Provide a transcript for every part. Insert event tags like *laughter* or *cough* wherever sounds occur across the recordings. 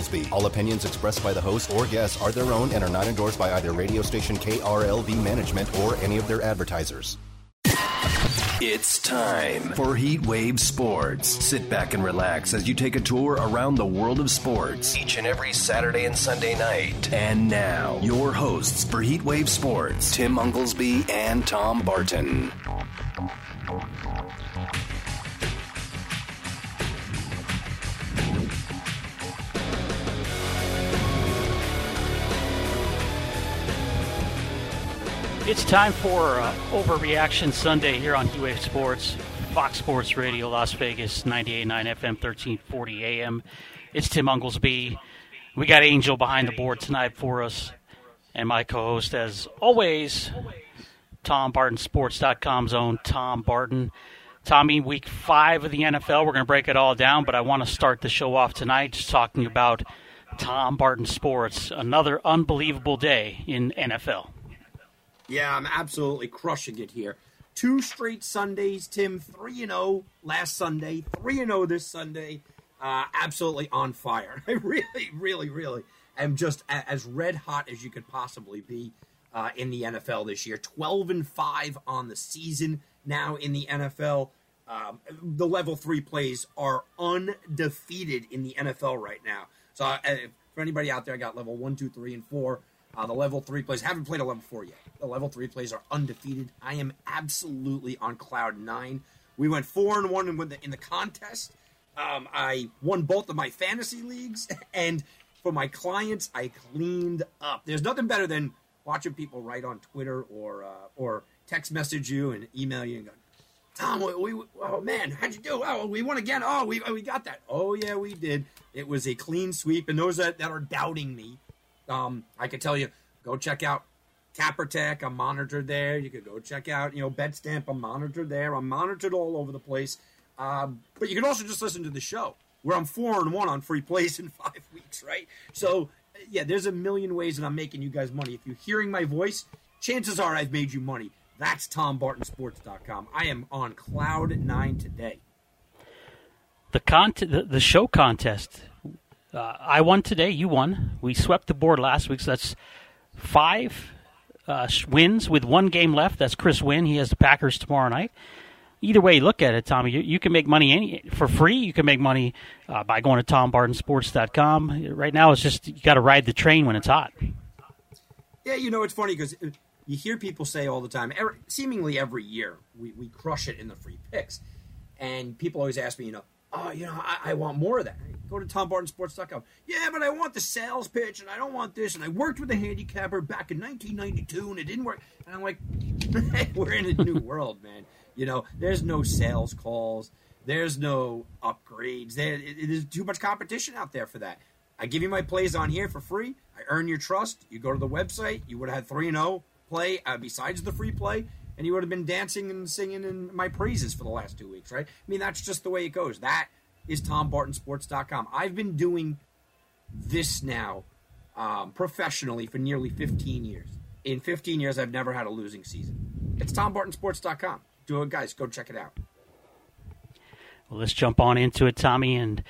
Unglesby. All opinions expressed by the host or guests are their own and are not endorsed by either radio station KRLV management or any of their advertisers. It's time for Heat Wave Sports. Sit back and relax as you take a tour around the world of sports each and every Saturday and Sunday night. And now, your hosts for Heat Wave Sports, Tim Unglesby and Tom Barton. It's time for uh, Overreaction Sunday here on Wave Sports, Fox Sports Radio, Las Vegas, 98.9 FM, 1340 AM. It's Tim Unglesby. We got Angel behind the board tonight for us, and my co-host, as always, Tom Barton, Sports.com's own Tom Barton. Tommy, week five of the NFL, we're going to break it all down, but I want to start the show off tonight just talking about Tom Barton Sports, another unbelievable day in NFL. Yeah, I'm absolutely crushing it here. Two straight Sundays, Tim. Three and zero oh last Sunday. Three and zero oh this Sunday. Uh, absolutely on fire. *laughs* I really, really, really am just as red hot as you could possibly be uh, in the NFL this year. Twelve and five on the season now in the NFL. Um, the level three plays are undefeated in the NFL right now. So, uh, for anybody out there, I got level one, two, three, and four. Uh, the level three plays haven't played a level four yet. The level three plays are undefeated. I am absolutely on cloud nine. We went four and one in the, in the contest. Um, I won both of my fantasy leagues, *laughs* and for my clients, I cleaned up. There's nothing better than watching people write on Twitter or uh, or text message you and email you and go, Tom, we, we, oh man, how'd you do? Oh, we won again. Oh, we we got that. Oh yeah, we did. It was a clean sweep. And those that, that are doubting me, um, I could tell you, go check out CapperTek. I'm monitored there. You could go check out, you know, Betstamp. I'm monitored there. I'm monitored all over the place. Um, but you can also just listen to the show where I'm four and one on free plays in *laughs* five weeks, right? So, yeah, there's a million ways that I'm making you guys money. If you're hearing my voice, chances are I've made you money. That's TomBartonSports.com. I am on cloud nine today. The con- the, the show contest uh, I won today. You won. We swept the board last week. So that's five uh, wins with one game left. That's Chris Wynn. He has the Packers tomorrow night. Either way look at it, Tommy, you, you can make money any, for free. You can make money uh, by going to TomBartonSports.com. Right now, it's just you got to ride the train when it's hot. Yeah, you know it's funny because uh, you hear people say all the time, every, seemingly every year, we, we crush it in the free picks, and people always ask me, you know, oh, you know, I, I want more of that. Go to TomBartonSports.com. Yeah, but I want the sales pitch, and I don't want this. And I worked with a handicapper back in 1992, and it didn't work. And I'm like, *laughs* we're in a new *laughs* world, man. You know, there's no sales calls. There's no upgrades. There, it, there's too much competition out there for that. I give you my plays on here for free. I earn your trust. You go to the website. You would have had 3 and 0 play uh, besides the free play and you would have been dancing and singing in my praises for the last two weeks, right? I mean, that's just the way it goes. That is TomBartonSports.com. I've been doing this now um, professionally for nearly 15 years. In 15 years, I've never had a losing season. It's TomBartonSports.com. Do it, guys. Go check it out. Well, let's jump on into it, Tommy, and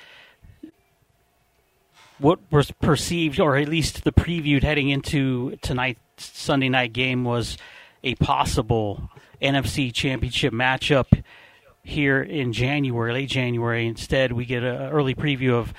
what was perceived, or at least the previewed heading into tonight's Sunday night game, was a possible NFC Championship matchup here in January, late January. Instead, we get an early preview of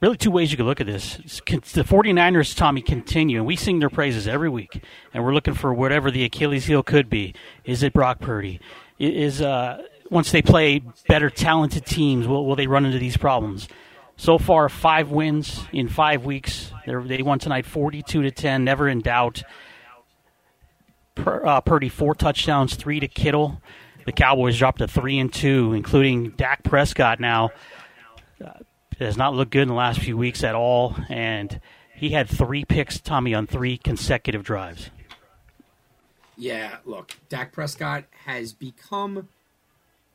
really two ways you could look at this. The 49ers, Tommy, continue, and we sing their praises every week, and we're looking for whatever the Achilles heel could be. Is it Brock Purdy? Is uh, once they play better, talented teams, will, will they run into these problems? So far, five wins in five weeks. They're, they won tonight, forty-two to ten. Never in doubt. Uh, Purdy four touchdowns, three to Kittle. The Cowboys dropped to three and two, including Dak Prescott. Now uh, has not looked good in the last few weeks at all, and he had three picks, Tommy, on three consecutive drives. Yeah, look, Dak Prescott has become.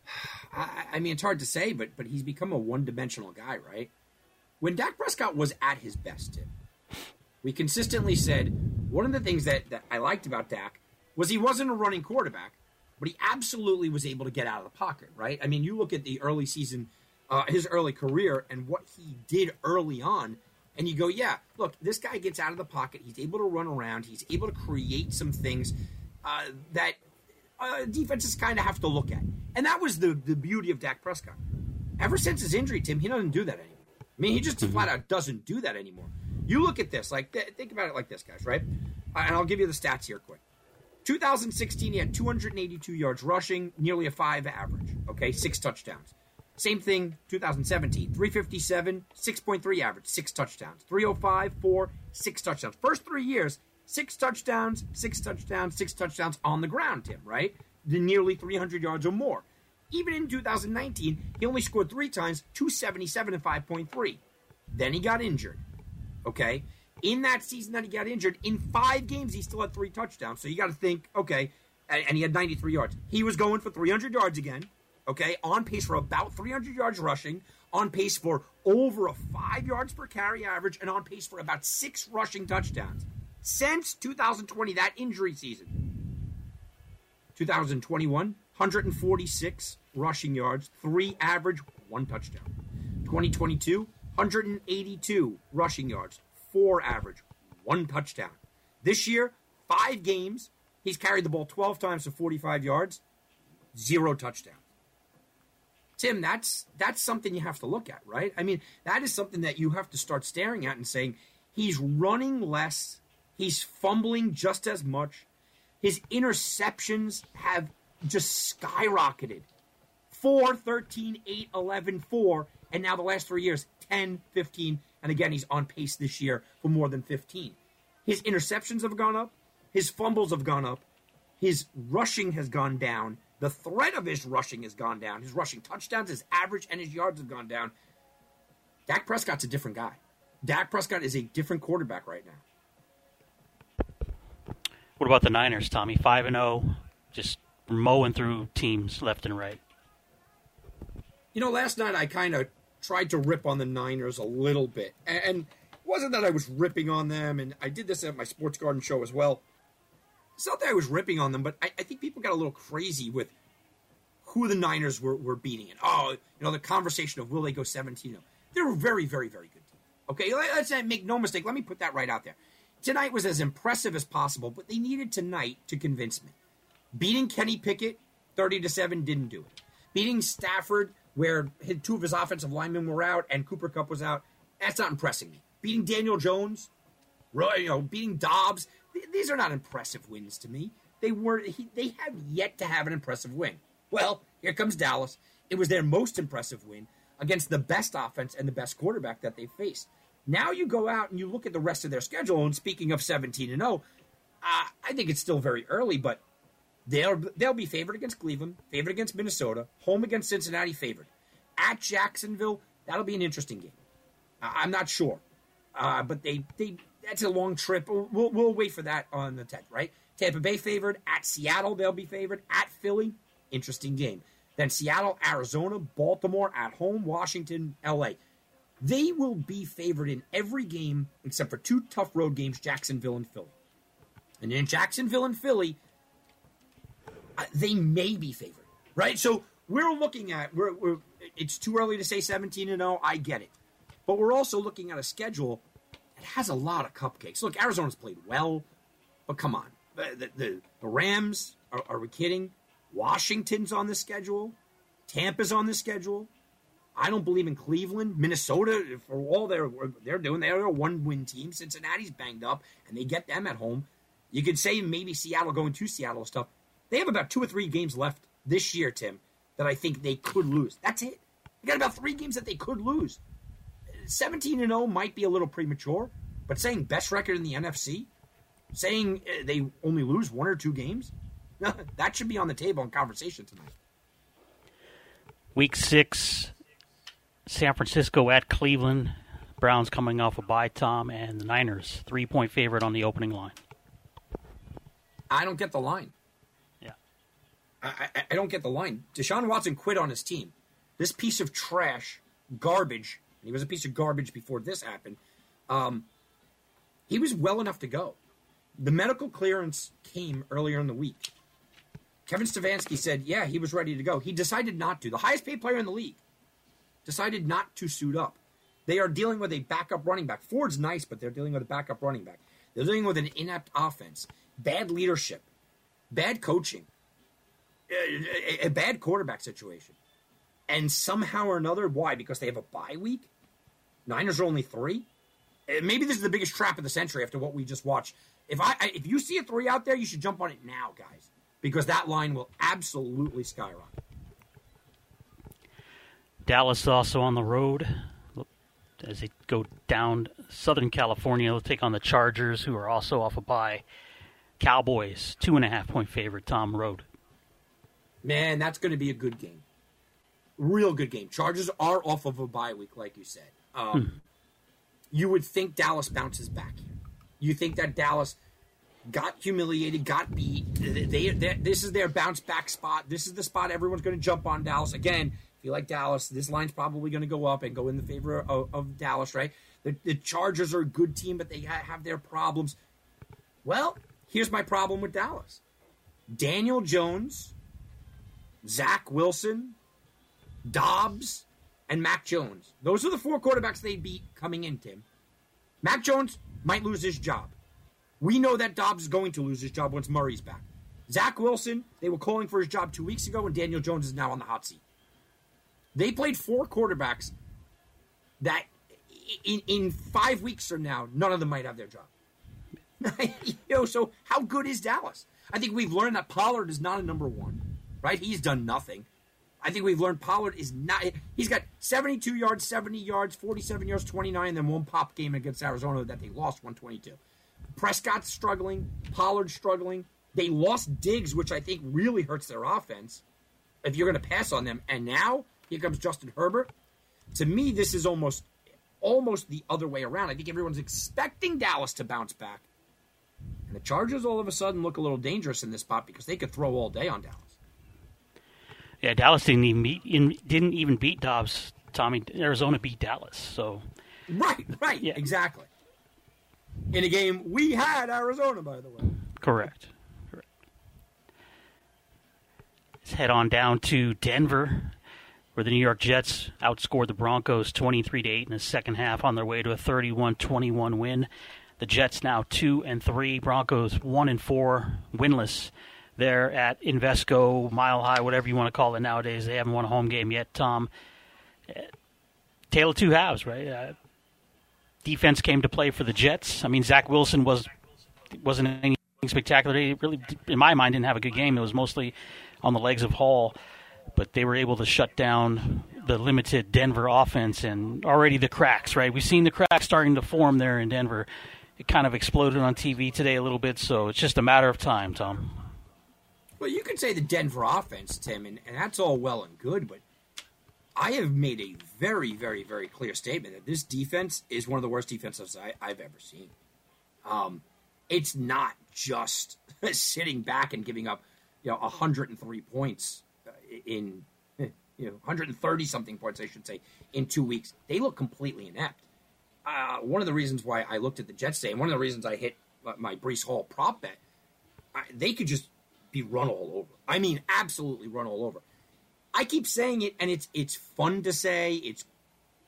*sighs* I, I mean, it's hard to say, but but he's become a one-dimensional guy, right? When Dak Prescott was at his best, we consistently said one of the things that, that I liked about Dak was he wasn't a running quarterback, but he absolutely was able to get out of the pocket, right? I mean, you look at the early season uh, his early career and what he did early on. And you go, yeah, look, this guy gets out of the pocket. He's able to run around. He's able to create some things uh, that uh, defenses kind of have to look at. And that was the, the beauty of Dak Prescott. Ever since his injury, Tim, he doesn't do that anymore. I mean, he just mm-hmm. flat out doesn't do that anymore. You look at this, like, th- think about it like this, guys, right? And I'll give you the stats here quick. 2016, he had 282 yards rushing, nearly a five average, okay, six touchdowns. Same thing, 2017, 357, 6.3 average, six touchdowns. 305, four, six touchdowns. First three years, six touchdowns, six touchdowns, six touchdowns on the ground, Tim, right? The nearly 300 yards or more. Even in 2019, he only scored three times, 277 and 5.3. Then he got injured. Okay? In that season that he got injured, in five games, he still had three touchdowns. So you got to think, okay, and he had 93 yards. He was going for 300 yards again, okay, on pace for about 300 yards rushing, on pace for over a five yards per carry average, and on pace for about six rushing touchdowns since 2020, that injury season. 2021, 146 rushing yards, three average, one touchdown. 2022, 182 rushing yards, four average, one touchdown. This year, five games, he's carried the ball 12 times for 45 yards, zero touchdowns. Tim, that's that's something you have to look at, right? I mean, that is something that you have to start staring at and saying he's running less He's fumbling just as much. His interceptions have just skyrocketed 4, 13, 8, 11, 4. And now the last three years 10, 15. And again, he's on pace this year for more than 15. His interceptions have gone up. His fumbles have gone up. His rushing has gone down. The threat of his rushing has gone down. His rushing touchdowns, his average, and his yards have gone down. Dak Prescott's a different guy. Dak Prescott is a different quarterback right now. What about the Niners, Tommy? Five and zero, oh, just mowing through teams left and right. You know, last night I kind of tried to rip on the Niners a little bit, and wasn't that I was ripping on them, and I did this at my Sports Garden show as well. It's not that I was ripping on them, but I, I think people got a little crazy with who the Niners were, were beating. And oh, you know, the conversation of will they go 17 They're a very, very, very good team. Okay, let's make no mistake. Let me put that right out there. Tonight was as impressive as possible, but they needed tonight to convince me. Beating Kenny Pickett 30 to 7 didn't do it. Beating Stafford, where two of his offensive linemen were out and Cooper Kupp was out, that's not impressing me. Beating Daniel Jones, you know, beating Dobbs, these are not impressive wins to me. They were they have yet to have an impressive win. Well, here comes Dallas. It was their most impressive win against the best offense and the best quarterback that they faced. Now you go out and you look at the rest of their schedule. And speaking of 17 and 0, uh, I think it's still very early, but they'll they'll be favored against Cleveland, favored against Minnesota, home against Cincinnati, favored at Jacksonville. That'll be an interesting game. I'm not sure, uh, but they they that's a long trip. We'll we'll wait for that on the 10th, right? Tampa Bay favored at Seattle. They'll be favored at Philly. Interesting game. Then Seattle, Arizona, Baltimore at home, Washington, LA. They will be favored in every game except for two tough road games, Jacksonville and Philly. And in Jacksonville and Philly, they may be favored, right? So we're looking at we're, we're it's too early to say 17 and 0. I get it, but we're also looking at a schedule that has a lot of cupcakes. Look, Arizona's played well, but come on, the the, the Rams are, are we kidding? Washington's on the schedule, Tampa's on the schedule. I don't believe in Cleveland, Minnesota. For all they're they're doing, they're a one win team. Cincinnati's banged up, and they get them at home. You could say maybe Seattle going to Seattle stuff. They have about two or three games left this year, Tim, that I think they could lose. That's it. They got about three games that they could lose. 17 and 0 might be a little premature, but saying best record in the NFC, saying uh, they only lose one or two games, *laughs* that should be on the table in conversation tonight. Week six, San Francisco at Cleveland. Browns coming off a bye, Tom, and the Niners three point favorite on the opening line. I don't get the line. I, I, I don't get the line. Deshaun Watson quit on his team. This piece of trash, garbage. And he was a piece of garbage before this happened. Um, he was well enough to go. The medical clearance came earlier in the week. Kevin Stefanski said, yeah, he was ready to go. He decided not to. The highest paid player in the league decided not to suit up. They are dealing with a backup running back. Ford's nice, but they're dealing with a backup running back. They're dealing with an inept offense, bad leadership, bad coaching, a, a, bad quarterback situation. And somehow or another, why? Because they have a bye week? Niners are only three? Uh, Maybe this is the biggest trap of the century after what we just watched. If I if you see a three out there, you should jump on it now, guys, because that line will absolutely skyrocket. Dallas also on the road as they go down Southern California. They'll take on the Chargers, who are also off a bye. Cowboys, two and a half point favorite, Tom Road. Man, that's going to be a good game. Real good game. Chargers are off of a bye week, like you said. Um, You would think Dallas bounces back. You think that Dallas got humiliated, got beat. They, they, this is their bounce back spot. This is the spot everyone's going to jump on Dallas. Again, if you like Dallas, this line's probably going to go up and go in the favor of, of Dallas, right? The, the Chargers are a good team, but they ha- have their problems. Well, here's my problem with Dallas Daniel Jones, Zach Wilson, Dobbs, and Mac Jones. Those are the four quarterbacks they beat coming in, Tim. Mac Jones might lose his job. We know that Dobbs is going to lose his job once Murray's back. Zach Wilson, they were calling for his job two weeks ago, and Daniel Jones is now on the hot seat. They played four quarterbacks that in, in five weeks from now, none of them might have their job. *laughs* you know, so how good is Dallas? I think we've learned that Pollard is not a number one, right? He's done nothing. I think we've learned Pollard is not. He's got 72 yards, 70 yards, 47 yards, 29, and then one pop game against Arizona that they lost 122. Prescott's struggling. Pollard's struggling. They lost Diggs, which I think really hurts their offense if you're going to pass on them. And now here comes Justin Herbert. To me, this is almost almost the other way around. I think everyone's expecting Dallas to bounce back. And the Chargers all of a sudden look a little dangerous in this spot because they could throw all day on Dallas. Yeah, Dallas didn't even beat, in, didn't even beat Dobbs. Tommy, Arizona beat Dallas. So Right, right, Yeah. exactly. In a game we had Arizona, by the way. correct. Correct. Let's head on down to Denver, where the New York Jets outscored the Broncos 23 to 8 in the second half on their way to a 31-21 win. The Jets now 2 and 3, Broncos 1 and 4 winless there at Invesco, Mile High, whatever you want to call it nowadays. They haven't won a home game yet, Tom. Tale of two halves, right? Uh, defense came to play for the Jets. I mean, Zach Wilson was wasn't anything spectacular. He really, in my mind, didn't have a good game. It was mostly on the legs of Hall, but they were able to shut down the limited Denver offense and already the cracks. Right, we've seen the cracks starting to form there in Denver. It kind of exploded on TV today a little bit, so it's just a matter of time, Tom. Well, you could say the Denver offense, Tim, and, and that's all well and good, but I have made a very, very, very clear statement that this defense is one of the worst defenses I, I've ever seen. Um, it's not just *laughs* sitting back and giving up, you know, 103 points uh, in, *laughs* you know, 130 something points, I should say, in two weeks. They look completely inept. Uh, one of the reasons why I looked at the Jets today, and one of the reasons I hit my Breece Hall prop bet, I, they could just be run all over. I mean, absolutely run all over. I keep saying it, and it's it's fun to say, it's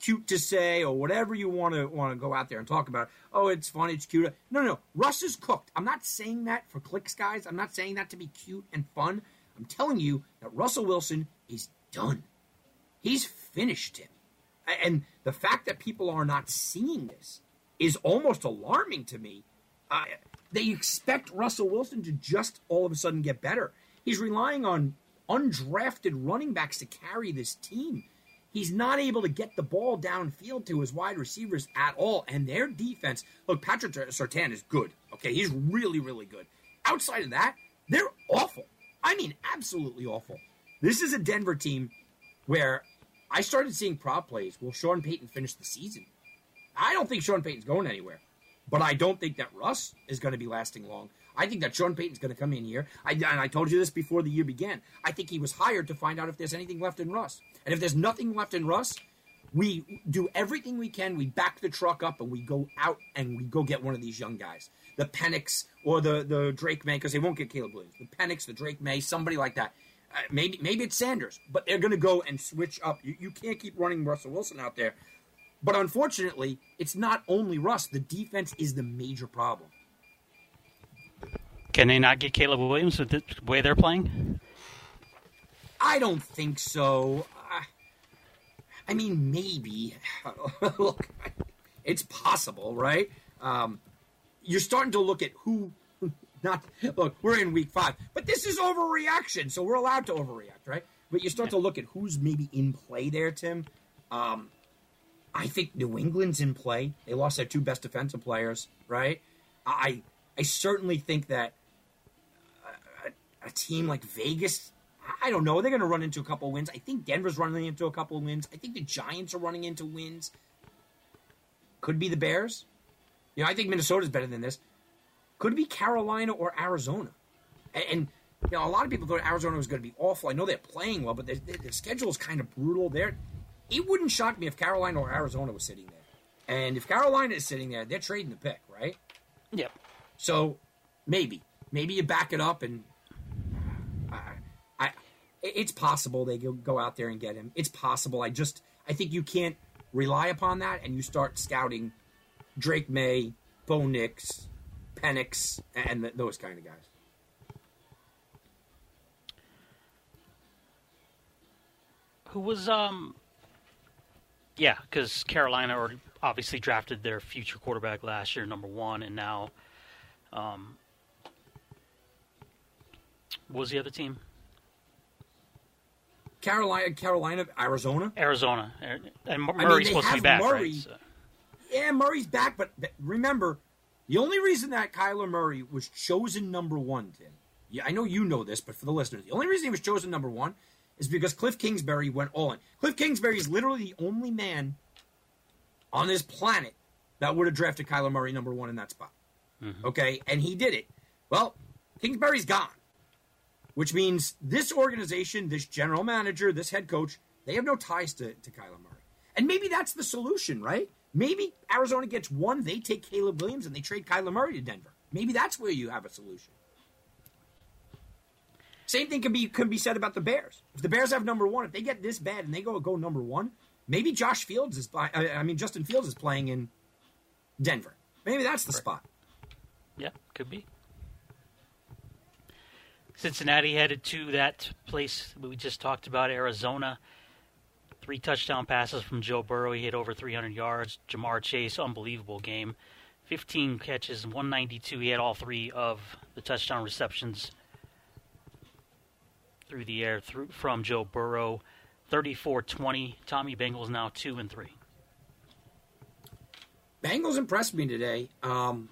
cute to say, or whatever you want to want to go out there and talk about. Oh, it's fun, it's cute. No, no, no. Russ is cooked. I'm not saying that for clicks, guys. I'm not saying that to be cute and fun. I'm telling you that Russell Wilson is done. He's finished him, and the fact that people are not seeing this is almost alarming to me. Uh, they expect Russell Wilson to just all of a sudden get better. He's relying on undrafted running backs to carry this team. He's not able to get the ball downfield to his wide receivers at all. And their defense, look, Patrick Surtain is good. Okay, he's really, really good. Outside of that, they're awful. I mean, absolutely awful. This is a Denver team where I started seeing prop plays. Will Sean Payton finish the season? I don't think Sean Payton's going anywhere. But I don't think that Russ is going to be lasting long. I think that Sean Payton's going to come in here. I, and I told you this before the year began. I think he was hired to find out if there's anything left in Russ. And if there's nothing left in Russ, we do everything we can. We back the truck up and we go out and we go get one of these young guys. The Penix or the, the Drake Maye, because they won't get Caleb Williams. The Penix, the Drake Maye, somebody like that. Uh, maybe maybe it's Sanders, but they're going to go and switch up. You, you can't keep running Russell Wilson out there. But unfortunately, it's not only Russ. The defense is the major problem. Can they not get Caleb Williams with the way they're playing? I don't think so. I mean, maybe. *laughs* Look, it's possible, right? Um, you're starting to look at who. Not look, we're in week five, but this is overreaction, so we're allowed to overreact, right? But you start to look at who's maybe in play there, Tim. Um, I think New England's in play. They lost their two best defensive players, right? I I certainly think that a, a team like Vegas I don't know. They're going to run into a couple wins. I think Denver's running into a couple wins. I think the Giants are running into wins. Could be the Bears. You know, I think Minnesota's better than this. Could be Carolina or Arizona. And, and you know, a lot of people thought Arizona was going to be awful. I know they're playing well, but the, the schedule is kind of brutal. There, it wouldn't shock me if Carolina or Arizona was sitting there. And if Carolina is sitting there, they're trading the pick, right? Yep. So maybe, maybe you back it up and I, it's possible they go out there and get him. It's possible. I just I think you can't rely upon that, and you start scouting Drake Maye, Bo Nix, Penix, and the, those kind of guys. Who was um? Yeah, because Carolina already obviously drafted their future quarterback last year, number one, and now, um, what was the other team? Carolina, Carolina, Arizona, Arizona, and Murray's I mean, supposed to be back, Murray. right? So. Yeah, Murray's back, but remember, the only reason that Kyler Murray was chosen number one, Tim. Yeah, I know you know this, but for the listeners, the only reason he was chosen number one is because Cliff Kingsbury went all in. Cliff Kingsbury is literally the only man on this planet that would have drafted Kyler Murray number one in that spot. Mm-hmm. Okay, and he did it. Well, Kingsbury's gone which means this organization, this general manager, this head coach, they have no ties to, to Kyler Murray. And maybe that's the solution, right? Maybe Arizona gets one, they take Caleb Williams and they trade Kyler Murray to Denver. Maybe that's where you have a solution. Same thing can be can be said about the Bears. If the Bears have number one, if they get this bad and they go go number one, maybe Josh Fields is. I mean, Justin Fields is playing in Denver. Maybe that's the spot. Yeah, could be. Cincinnati headed to that place we just talked about, Arizona. Three touchdown passes from Joe Burrow. He hit over 300 yards. Ja'Marr Chase, unbelievable game. 15 catches, 192. He had all three of the touchdown receptions through the air through, from Joe Burrow. 34-20. Tommy Bengals now 2 and 3. Bengals impressed me today. Um,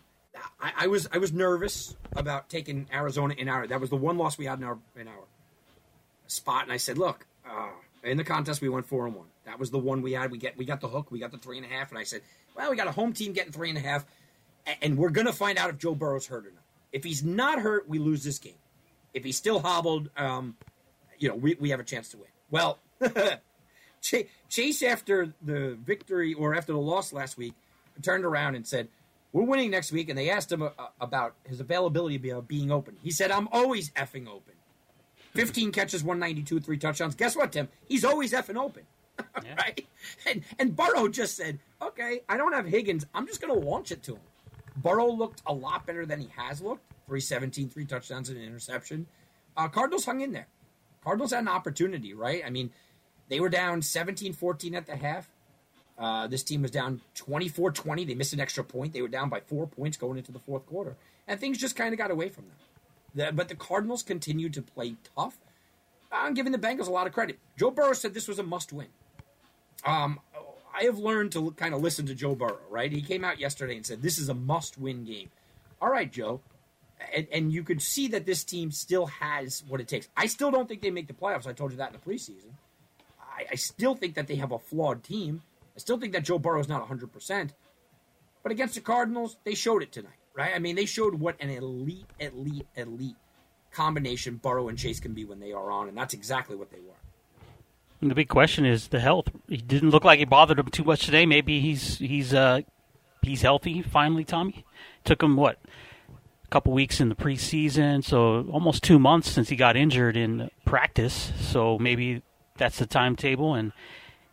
I, I, was I was nervous about taking Arizona in our. That was the one loss we had in our in our spot, and I said, look, uh, in the contest we went four and one. That was the one we had. We get we got the hook. We got the three and a half, and I said, well, we got a home team getting three and a half, and we're gonna find out if Joe Burrow's hurt or not. If he's not hurt, we lose this game. If he's still hobbled, um, you know, we, we have a chance to win. Well, *laughs* Chase, after the victory or after the loss last week, turned around and said, we're winning next week, and they asked him uh, about his availability of being open. He said, I'm always effing open. *laughs* 15 catches, 192, three touchdowns. Guess what, Tim? He's always effing open. *laughs* Yeah. right? And, and Burrow just said, okay, I don't have Higgins. I'm just going to launch it to him. Burrow looked a lot better than he has looked. 317, three touchdowns and an interception. Uh, Cardinals hung in there. Cardinals had an opportunity, right? I mean, they were down 17 14 at the half. Uh, this team was down 24 20. They missed an extra point. They were down by four points going into the fourth quarter. And things just kind of got away from them. The, but the Cardinals continued to play tough. I'm giving the Bengals a lot of credit. Joe Burrow said this was a must win. Um, I have learned to kind of listen to Joe Burrow, right? He came out yesterday and said, This is a must win game. All right, Joe. And, and, you could see that this team still has what it takes. I still don't think they make the playoffs. I told you that in the preseason. I, I still think that they have a flawed team. I still think that Joe Burrow is not 100%. But against the Cardinals, they showed it tonight, right? I mean, they showed what an elite, elite, elite combination Burrow and Chase can be when they are on, and that's exactly what they were. The big question is the health. He didn't look like he bothered him too much today. Maybe he's he's uh he's healthy finally. Tommy took him what couple weeks in the preseason, so almost two months since he got injured in practice. So maybe that's the timetable. And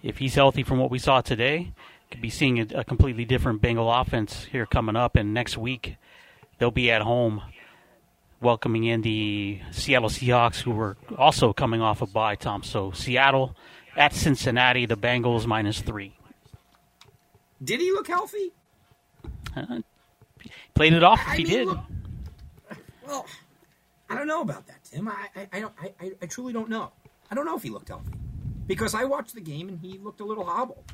if he's healthy from what we saw today, could be seeing a, a completely different Bengal offense here coming up. And next week, they'll be at home welcoming in the Seattle Seahawks, who were also coming off a bye, Tom. So Seattle at Cincinnati, the Bengals minus three. Did he look healthy? Uh, played it off. I he mean, did. look- well, I don't know about that, Tim. I, I, I, don't, I, I- truly don't know. I don't know if he looked healthy because I watched the game and he looked a little hobbled.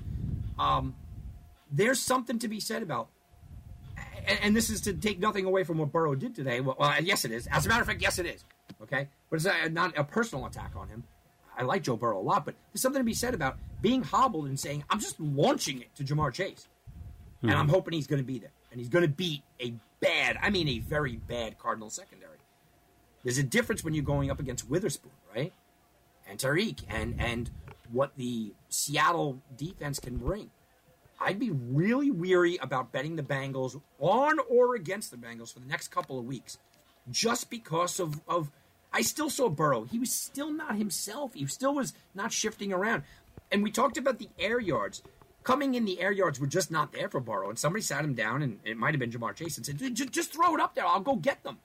Um, there's something to be said about, and, and this is to take nothing away from what Burrow did today. Well, well, yes, it is. As a matter of fact, yes, it is. Okay, but it's a, not a personal attack on him. I like Joe Burrow a lot, but there's something to be said about being hobbled and saying, "I'm just launching it to Ja'Marr Chase." and I'm hoping he's going to be there, and he's going to beat a bad, I mean, a very bad Cardinal secondary. There's a difference when you're going up against Witherspoon, right, and Tariq, and and what the Seattle defense can bring. I'd be really weary about betting the Bengals on or against the Bengals for the next couple of weeks, just because of of. I still saw Burrow. He was still not himself. He still was not shifting around. And we talked about the air yards coming in the air yards were just not there for Burrow, and somebody sat him down, and it might have been Ja'Marr Chase, and said, "Just, just throw it up there. I'll go get them."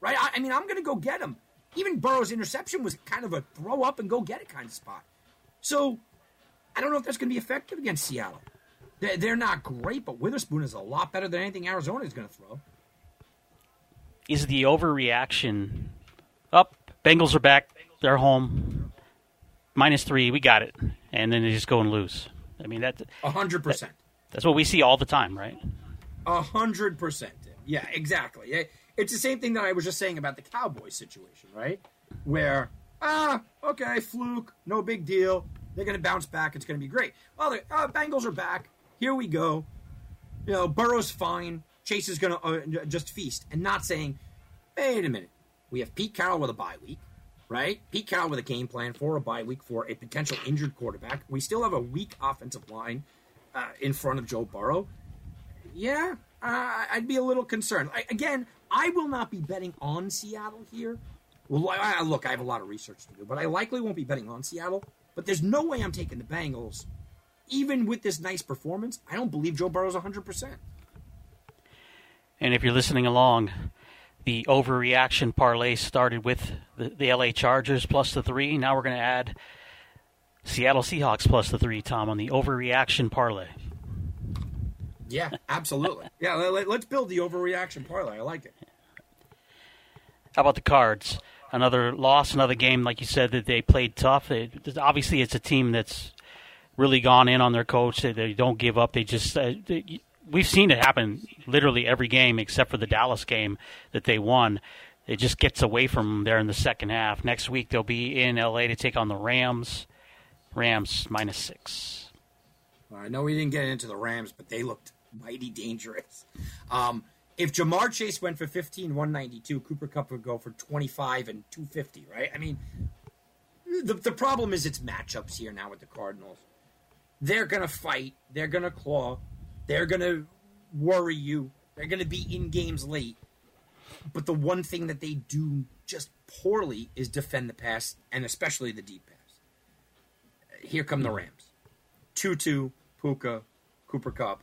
Right? I, I mean, I'm going to go get them. Even Burrow's interception was kind of a throw up and go get it kind of spot. So I don't know if that's going to be effective against Seattle. They're, they're not great, but Witherspoon is a lot better than anything Arizona is going to throw. Is the overreaction up? Bengals are back. They're home. Minus three. We got it. And then they just go and lose. I mean, that A hundred percent. that's what we see all the time, right? A hundred percent. Yeah, exactly. It's the same thing that I was just saying about the Cowboys situation, right? Where ah, okay, fluke, no big deal. They're going to bounce back. It's going to be great. Well, the uh, Bengals are back. Here we go. You know, Burrow's fine. Chase is going to uh, just feast, and not saying, wait a minute. We have Pete Carroll with a bye week, right? Pete Carroll with a game plan for a bye week for a potential injured quarterback. We still have a weak offensive line uh, in front of Joe Burrow yeah, uh, I'd be a little concerned. I, again, I will not be betting on Seattle here. Well, I, look, I have a lot of research to do, but I likely won't be betting on Seattle. But there's no way I'm taking the Bengals, even with this nice performance. I don't believe Joe Burrow's 100. percent And if you're listening along, the overreaction parlay started with the, the LA Chargers plus the three. Now we're going to add Seattle Seahawks plus the three, Tom, on the overreaction parlay. Yeah, absolutely. *laughs* yeah, let, us build the overreaction parlay. I like it. How about the Cards? Another loss, another game, like you said, that they played tough. They, obviously, it's a team that's really gone in on their coach. They, they don't give up. They just uh, they, we've seen it happen literally every game except for the Dallas game that they won. It just gets away from them there in the second half. Next week they'll be in LA to take on the Rams. Rams minus six. I know we didn't get into the Rams, but they looked mighty dangerous. Um, if Ja'Marr Chase went for 15, 192, Cooper Kupp would go for 25 and 250, right? I mean, the, the problem is it's matchups here now with the Cardinals. They're going to fight, they're going to claw, they're going to worry you, they're going to be in games late. But the one thing that they do just poorly is defend the pass, and especially the deep pass. Here come the Rams. Tutu, Puka, Cooper Kupp.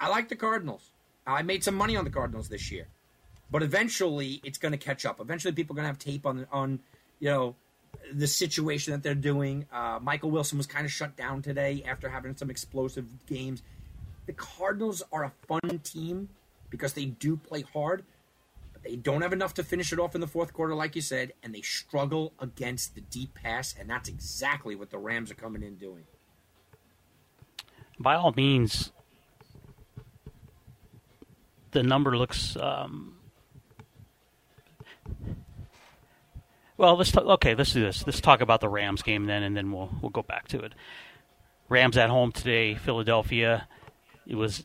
I like the Cardinals. I made some money on the Cardinals this year, but eventually it's going to catch up. Eventually, people are going to have tape on on you know the situation that they're doing. Uh, Michael Wilson was kind of shut down today after having some explosive games. The Cardinals are a fun team because they do play hard, but they don't have enough to finish it off in the fourth quarter, like you said, and they struggle against the deep pass, and that's exactly what the Rams are coming in doing. By all means, the number looks. Um, well, let's talk, okay. Let's do this. Let's talk about the Rams game then, and then we'll we'll go back to it. Rams at home today, Philadelphia. It was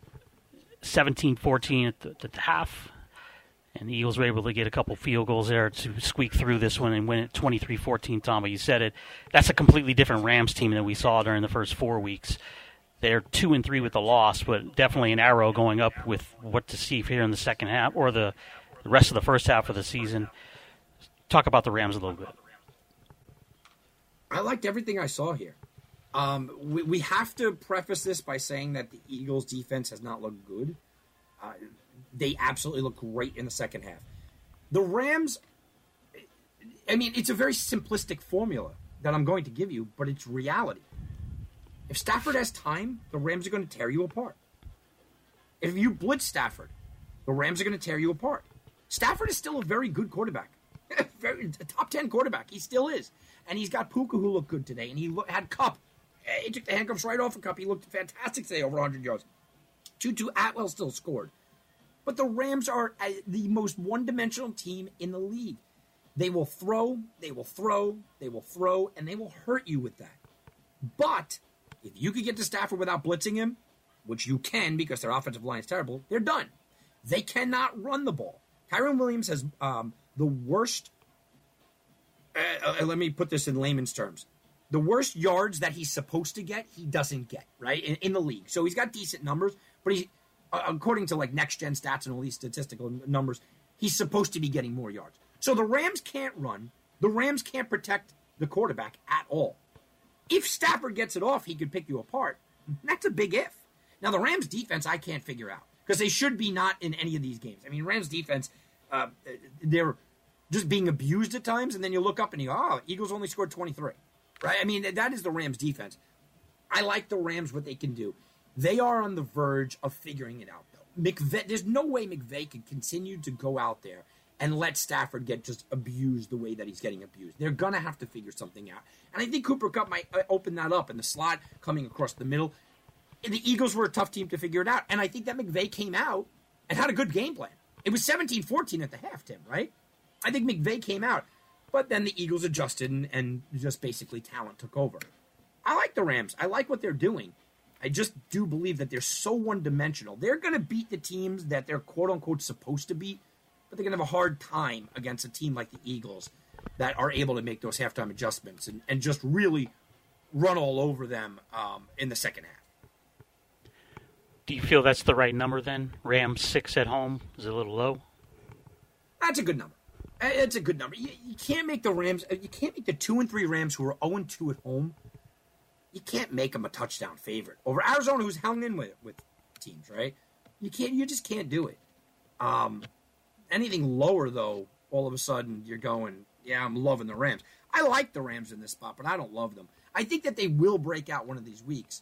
17-14 at the, at the half, and the Eagles were able to get a couple field goals there to squeak through this one and win it 23-14. Tom, but you said it. That's a completely different Rams team than we saw during the first four weeks. They're two and three with the loss, but definitely an arrow going up with what to see here in the second half or the the rest of the first half of the season. Talk about the Rams a little bit. I liked everything I saw here. Um, we, we have to preface this by saying that the Eagles' defense has not looked good. Uh, they absolutely look great in the second half. The Rams, I mean, it's a very simplistic formula that I'm going to give you, but it's reality. If Stafford has time, the Rams are going to tear you apart. If you blitz Stafford, the Rams are going to tear you apart. Stafford is still a very good quarterback, *laughs* a top ten quarterback. He still is, and he's got Puka who looked good today, and he had Kupp. He took the handcuffs right off of Kupp. He looked fantastic today, over 100 yards. Tutu Atwell still scored, but the Rams are uh, the most one-dimensional team in the league. They will throw, they will throw, they will throw, and they will hurt you with that. But if you could get to Stafford without blitzing him, which you can because their offensive line is terrible, they're done. They cannot run the ball. Kyren Williams has um, the worst. Uh, uh, let me put this in layman's terms. The worst yards that he's supposed to get, he doesn't get right in, in the league. So he's got decent numbers, but he, uh, according to like next gen stats and all these statistical numbers, he's supposed to be getting more yards. So the Rams can't run. The Rams can't protect the quarterback at all. If Stafford gets it off, he could pick you apart. That's a big if. Now the Rams defense, I can't figure out because they should be not in any of these games. I mean, Rams defense, uh, they're just being abused at times, and then you look up and you go, oh, Eagles only scored 23. Right? I mean, that is the Rams defense. I like the Rams, what they can do. They are on the verge of figuring it out, though. McVay, there's no way McVay can continue to go out there and let Stafford get just abused the way that he's getting abused. They're going to have to figure something out. And I think Cooper Kupp might uh, open that up in the slot coming across the middle the Eagles were a tough team to figure it out. And I think that McVay came out and had a good game plan. It was 17 14 at the half, Tim, right? I think McVay came out. But then the Eagles adjusted and, and just basically talent took over. I like the Rams. I like what they're doing. I just do believe that they're so one dimensional. They're going to beat the teams that they're quote unquote supposed to beat, but they're going to have a hard time against a team like the Eagles that are able to make those halftime adjustments and, and just really run all over them um, in the second half. Do you feel that's the right number then? Rams six at home is a little low. That's a good number. It's a good number. You, you, can't make the Rams. Uh, you can't make the two and three Rams who are zero and two at home. You can't make them a touchdown favorite over Arizona, who's hung in with with teams, right? You can't. You just can't do it. Um, anything lower though, all of a sudden you're going, yeah, I'm loving the Rams. I like the Rams in this spot, but I don't love them. I think that they will break out one of these weeks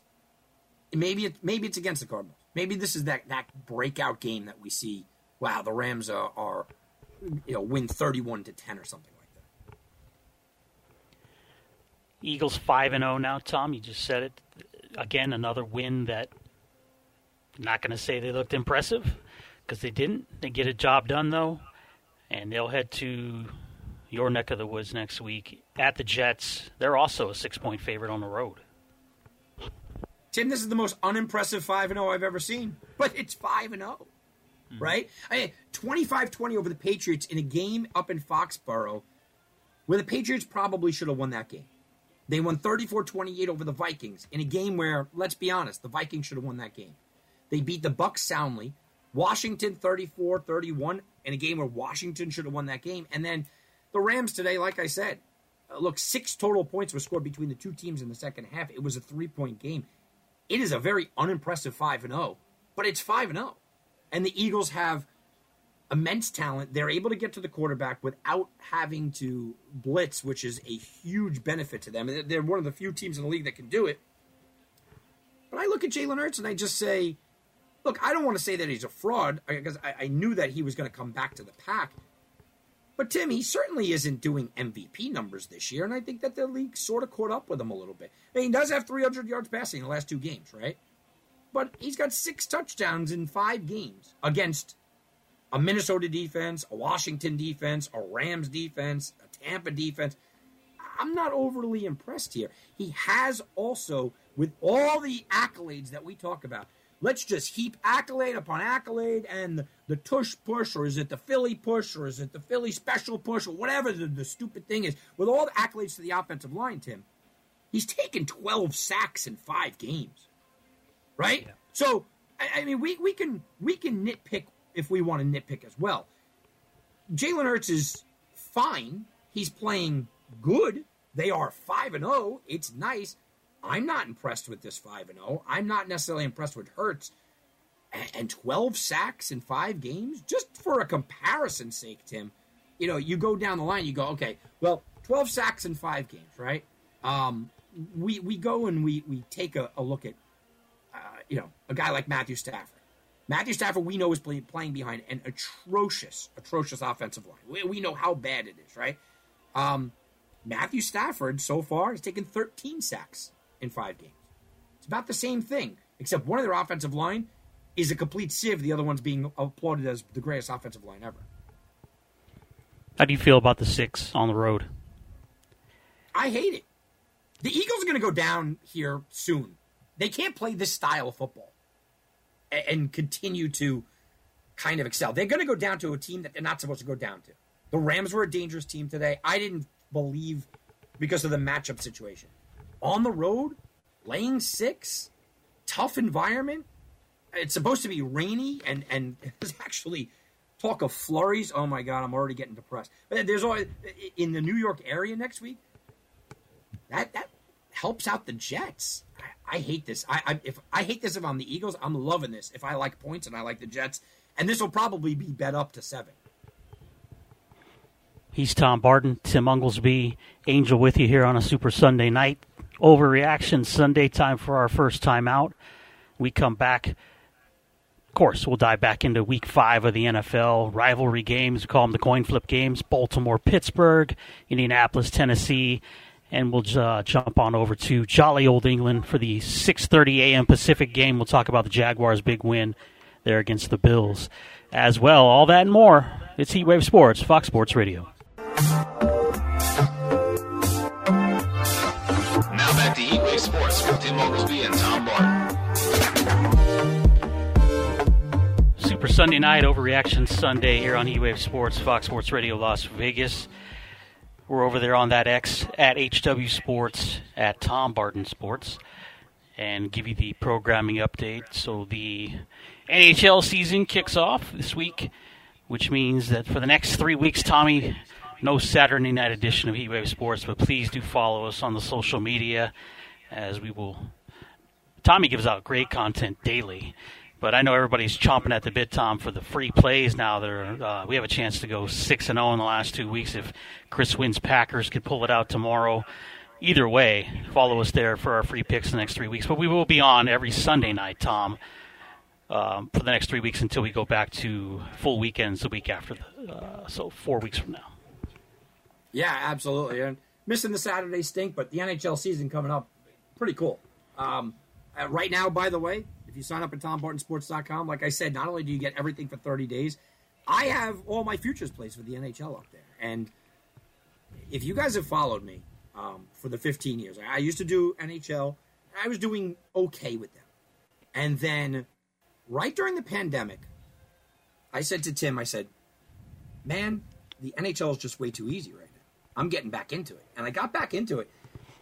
maybe it, maybe it's against the Cardinals. Maybe this is that that breakout game that we see. Wow, the Rams are, are you know win thirty one to ten or something like that. Eagles five and zero oh now. Tom, you just said it again. Another win that. Not going to say they looked impressive because they didn't. They get a job done though, and they'll head to your neck of the woods next week at the Jets. They're also a six point favorite on the road. Tim, this is the most unimpressive 5 0 I've ever seen, but it's 5 0, mm-hmm. right? I mean, 25 20 over the Patriots in a game up in Foxborough where the Patriots probably should have won that game. They won 34 28 over the Vikings in a game where, let's be honest, the Vikings should have won that game. They beat the Bucks soundly. Washington 34 31 in a game where Washington should have won that game. And then the Rams today, like I said, uh, look, six total points were scored between the two teams in the second half. It was a three point game. It is a very unimpressive 5 and 0, but it's 5 and 0. And the Eagles have immense talent. They're able to get to the quarterback without having to blitz, which is a huge benefit to them. They're one of the few teams in the league that can do it. But I look at Jalen Hurts and I just say, look, I don't want to say that he's a fraud because I, I knew that he was going to come back to the pack. But Tim, he certainly isn't doing MVP numbers this year, and I think that the league sort of caught up with him a little bit. I mean, he does have 300 yards passing in the last two games, right? But he's got six touchdowns in five games against a Minnesota defense, a Washington defense, a Rams defense, a Tampa defense. I'm not overly impressed here. He has also, with all the accolades that we talk about, let's just heap accolade upon accolade and the, the tush push, or is it the Philly push, or is it the Philly special push, or whatever the, the stupid thing is. With all the accolades to the offensive line, Tim, he's taken 12 sacks in five games. Right? Yeah. So, I, I mean, we, we can we can nitpick if we want to nitpick as well. Jalen Hurts is fine. He's playing good. They are 5 and 0. It's nice. I'm not impressed with this 5 and 0. I'm not necessarily impressed with Hurts. And 12 sacks in 5 games just for a comparison's sake, Tim. You know, you go down the line, you go, okay, well, 12 sacks in 5 games, right? Um, we we go and we we take a, a look at you know a guy like Matthew Stafford. Matthew Stafford, we know is play, playing behind an atrocious, atrocious offensive line. We, we know how bad it is, right? Um, Matthew Stafford so far has taken 13 sacks in five games. It's about the same thing, except one of their offensive line is a complete sieve. The other one's being applauded as the greatest offensive line ever. How do you feel about the six on the road? I hate it. The Eagles are going to go down here soon. They can't play this style of football and continue to kind of excel. They're going to go down to a team that they're not supposed to go down to. The Rams were a dangerous team today. I didn't believe because of the matchup situation. On the road, laying six, tough environment. It's supposed to be rainy and and *laughs* there's actually talk of flurries. Oh my god, I'm already getting depressed. But there's always in the New York area next week. That that helps out the Jets. I, hate this. I, I, if I hate this if I'm the Eagles, I'm loving this. If I like points and I like the Jets, and this will probably be bet up to seven. He's Tom Barton, Tim Unglesby, Angel with you here on a Super Sunday night. Overreaction Sunday time for our first time out. We come back. Of course, we'll dive back into week five of the NFL rivalry games. We call them the coin flip games Baltimore, Pittsburgh, Indianapolis, Tennessee, and we'll uh, jump on over to jolly old England for the 6:30 a.m. Pacific game. We'll talk about the Jaguars' big win there against the Bills, as well. All that and more. It's Heatwave Sports, Fox Sports Radio. Now back to Heatwave Sports with Tim Oglesby and Tom Barton. Super Sunday night overreaction Sunday here on Heatwave Sports, Fox Sports Radio, Las Vegas. We're over there on that X at HW Sports at Tom Barton Sports and give you the programming update. So the NHL season kicks off this week, which means that for the next three weeks, Tommy, no Saturday night edition of Heatwave Sports, but please do follow us on the social media as we will. Tommy gives out great content daily. But I know everybody's chomping at the bit, Tom, for the free plays now. Uh, we have a chance to go six and zero oh in the last two weeks. If Chris wins, Packers could pull it out tomorrow. Either way, follow us there for our free picks the next three weeks. But we will be on every Sunday night, Tom, um, for the next three weeks until we go back to full weekends the week after. The, uh, so four weeks from now. Yeah, absolutely. And missing the Saturday stink, but the NHL season coming up, pretty cool. Um, uh, right now, by the way, if you sign up at TomBartonSports.com, like I said, not only do you get everything for 30 days, I have all my futures plays for the NHL up there. And if you guys have followed me um, for the 15 years, I used to do NHL. I was doing okay with them. And then right during the pandemic, I said to Tim, I said, man, the NHL is just way too easy right now. I'm getting back into it. And I got back into it.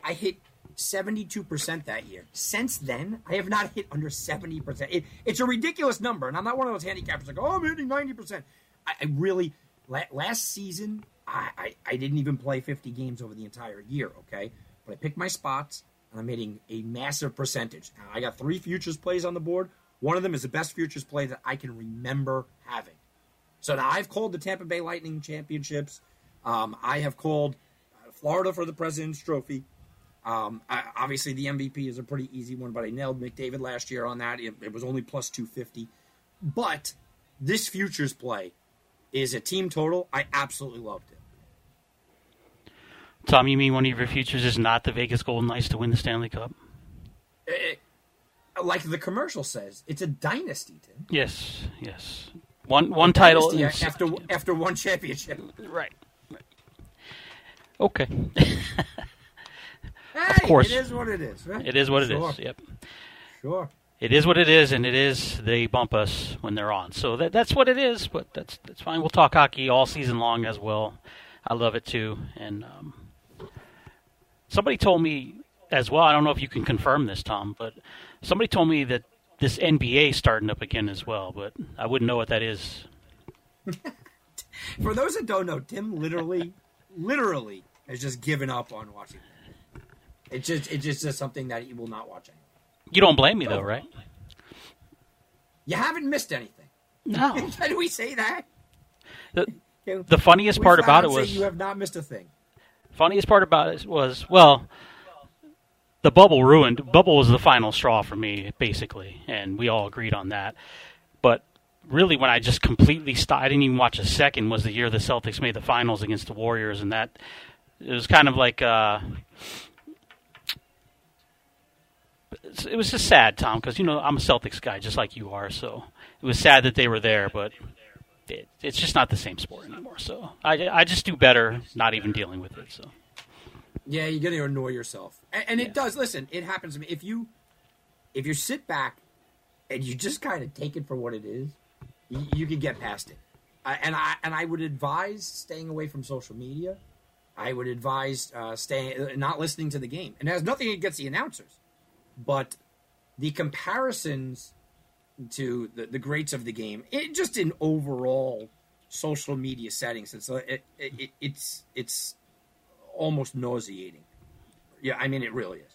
I hit 72% that year. Since then, I have not hit under 70%. It, it's a ridiculous number, and I'm not one of those handicappers like, oh, I'm hitting 90%. I, I really, last season, I, I, I, didn't even play 50 games over the entire year, okay? But I picked my spots, and I'm hitting a massive percentage. Now, I got three futures plays on the board. One of them is the best futures play that I can remember having. So now I've called the Tampa Bay Lightning championships. Um, I have called uh, Florida for the President's Trophy. Um, I, obviously, the MVP is a pretty easy one, but I nailed McDavid last year on that. It, it, was only plus 250. But this futures play is a team total. I absolutely loved it. Tom, you mean one of your futures is not the Vegas Golden Knights to win the Stanley Cup? It, like the commercial says, it's a dynasty, Tim. Yes, yes. One one a title after after one championship. Right. right. Okay. *laughs* Hey, of course, it is what it is. Right? It is what sure. it is. Yep. Sure. It is what it is, and it is they bump us when they're on. So that that's what it is. But that's that's fine. We'll talk hockey all season long as well. I love it too. And um, somebody told me as well. I don't know if you can confirm this, Tom, but somebody told me that this NBA starting up again as well. But I wouldn't know what that is. *laughs* For those that don't know, Tim literally, literally has just given up on watching. It's just it's just, just something that you will not watch anymore. You don't blame me though, right? You haven't missed anything. No. *laughs* Can we say that? The, *laughs* the funniest part about it was you have not missed a thing. funniest part about it was well, the bubble ruined. Bubble was the final straw for me, basically, and we all agreed on that. But really, when I just completely stopped, I didn't even watch a second. Was the year the Celtics made the finals against the Warriors, and that it was kind of like. Uh, it was just sad, Tom, because you know I'm a Celtics guy, just like you are. So it was sad that they were there, but it, it's just not the same sport anymore. So I, I just do better not even dealing with it. So Yeah, you're gonna annoy yourself, and, and it Yeah. does. Listen, it happens to me. If you if you sit back and you just kind of take it for what it is, you, you can get past it. I and I and I would advise staying away from social media. I would advise uh, staying, uh, not listening to the game, and it has nothing against the announcers, but the comparisons to the, the greats of the game, it just in overall social media settings, it's uh, it, it, it, it's it's almost nauseating. Yeah, I mean it really is.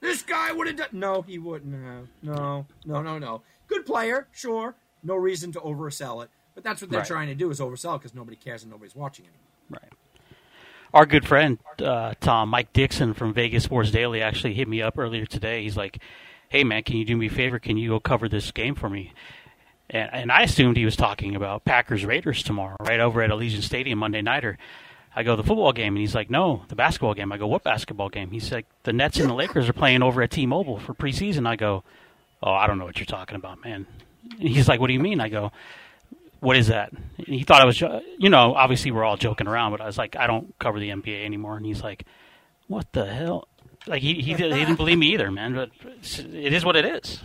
This guy would have done. No, he wouldn't have. No, no, no, no. Good player, sure. No reason to oversell it, but that's what they're Right. trying to do is oversell because nobody cares and nobody's watching anymore. Right. Our good friend uh, Tom Mike Dixon from Vegas Sports Daily actually hit me up earlier today. He's like, "Hey man, can you do me a favor? Can you go cover this game for me?" And, and I assumed he was talking about Packers Raiders tomorrow, right over at Allegiant Stadium Monday nighter. I go the football game, and he's like, "No, the basketball game." I go, "What basketball game?" He's like, "The Nets and the Lakers are playing over at T-Mobile for preseason." I go, "Oh, I don't know what you're talking about, man." And he's like, "What do you mean?" I go, what is that? And he thought I was, you know, obviously we're all joking around, but I was like, I don't cover the NBA anymore. And he's like, what the hell? Like he he, he didn't believe me either, man. But it's- what it is.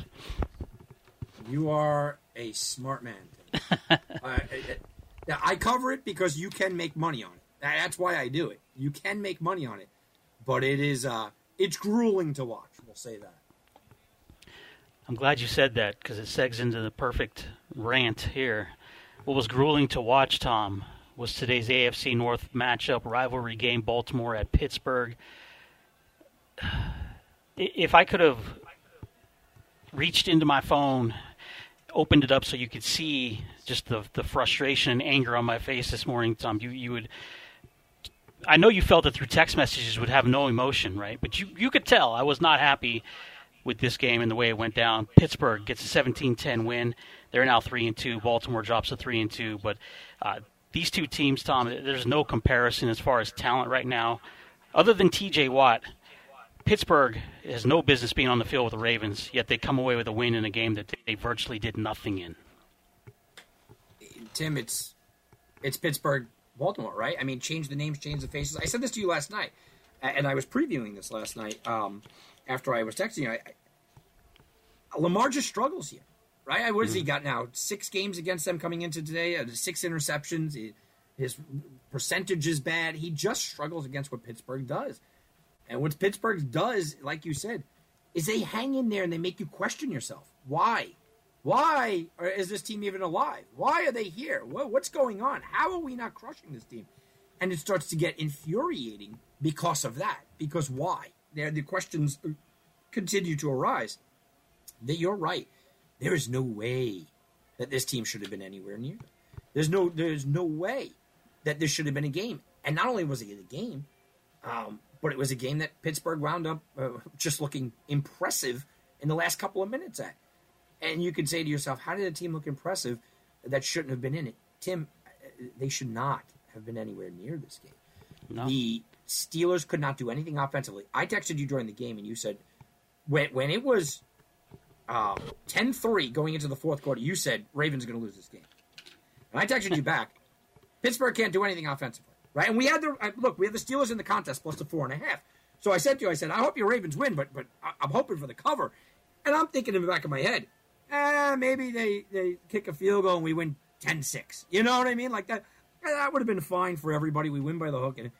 You are a smart man. *laughs* Uh, I cover it because you can make money on it. That's why I do it. You can make money on it, but it is uh, it's grueling to watch. We'll say that. I'm glad you said that because it segs into the perfect rant here. What was grueling to watch, Tom, was today's AFC North matchup rivalry game, Baltimore at Pittsburgh. *sighs* If I could have reached into my phone, opened it up so you could see just the the frustration and anger on my face this morning, Tom, you you would. I know you felt it through text messages would have no emotion, right? But you you could tell I was not happy with this game and the way it went down. Pittsburgh gets a 17-10 win. They're now three and two. Baltimore drops to three and two. But uh, these two teams, Tom, there's no comparison as far as talent right now, other than T.J. Watt. Pittsburgh has no business being on the field with the Ravens, yet they come away with a win in a game that they virtually did nothing in. Tim, it's it's Pittsburgh, Baltimore, right? I mean, change the names, change the faces. I said this to you last night, and I was previewing this last night um, after I was texting you. I, I, Lamar just struggles here, right? I- What has he got now? Six games against them coming into today, uh, six interceptions. He, his percentage is bad. He just struggles against what Pittsburgh does. And what Pittsburgh does, like you said, is they hang in there and they make you question yourself. Why? Why is this team even alive? Why are they here? What's going on? How are we not crushing this team? And it starts to get infuriating because of that. Because why? There, the questions continue to arise. That you're right. There is no way that this team should have been anywhere near. There's no. There's no way that this should have been a game. And not only was it a game, um, but it was a game that Pittsburgh wound up uh, just looking impressive in the last couple of minutes at. And you could say to yourself, how did a team look impressive that shouldn't have been in it? Tim, uh, they should not have been anywhere near this game. No. The Steelers could not do anything offensively. I texted you during the game, and you said when when it was uh, 10-3 going into the fourth quarter, you said Ravens going to lose this game. And I texted you back, *laughs* Pittsburgh can't do anything offensively, right? And we had the look, we had the Steelers in the contest plus the four and a half. So I said to you, I said, I hope your Ravens win, but but I'm hoping for the cover. And I'm thinking in the back of my head, eh, maybe they, they kick a field goal and we win 10-6. You know what I mean? Like that. That would have been fine for everybody. We win by the hook. And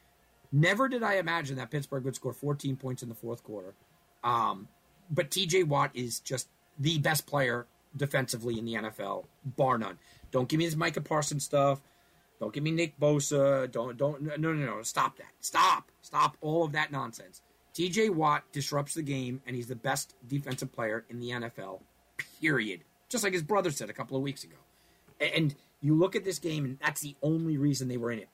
never did I imagine that Pittsburgh would score 14 points in the fourth quarter. Um, but TJ Watt is just the best player defensively in the NFL, bar none. Don't give me this Micah Parsons stuff. Don't give me Nick Bosa. Don't don't no no no. Stop that. Stop. Stop all of that nonsense. TJ Watt disrupts the game and he's the best defensive player in the NFL. Period. Just like his brother said a couple of weeks ago. And you look at this game and that's the only reason they were in it.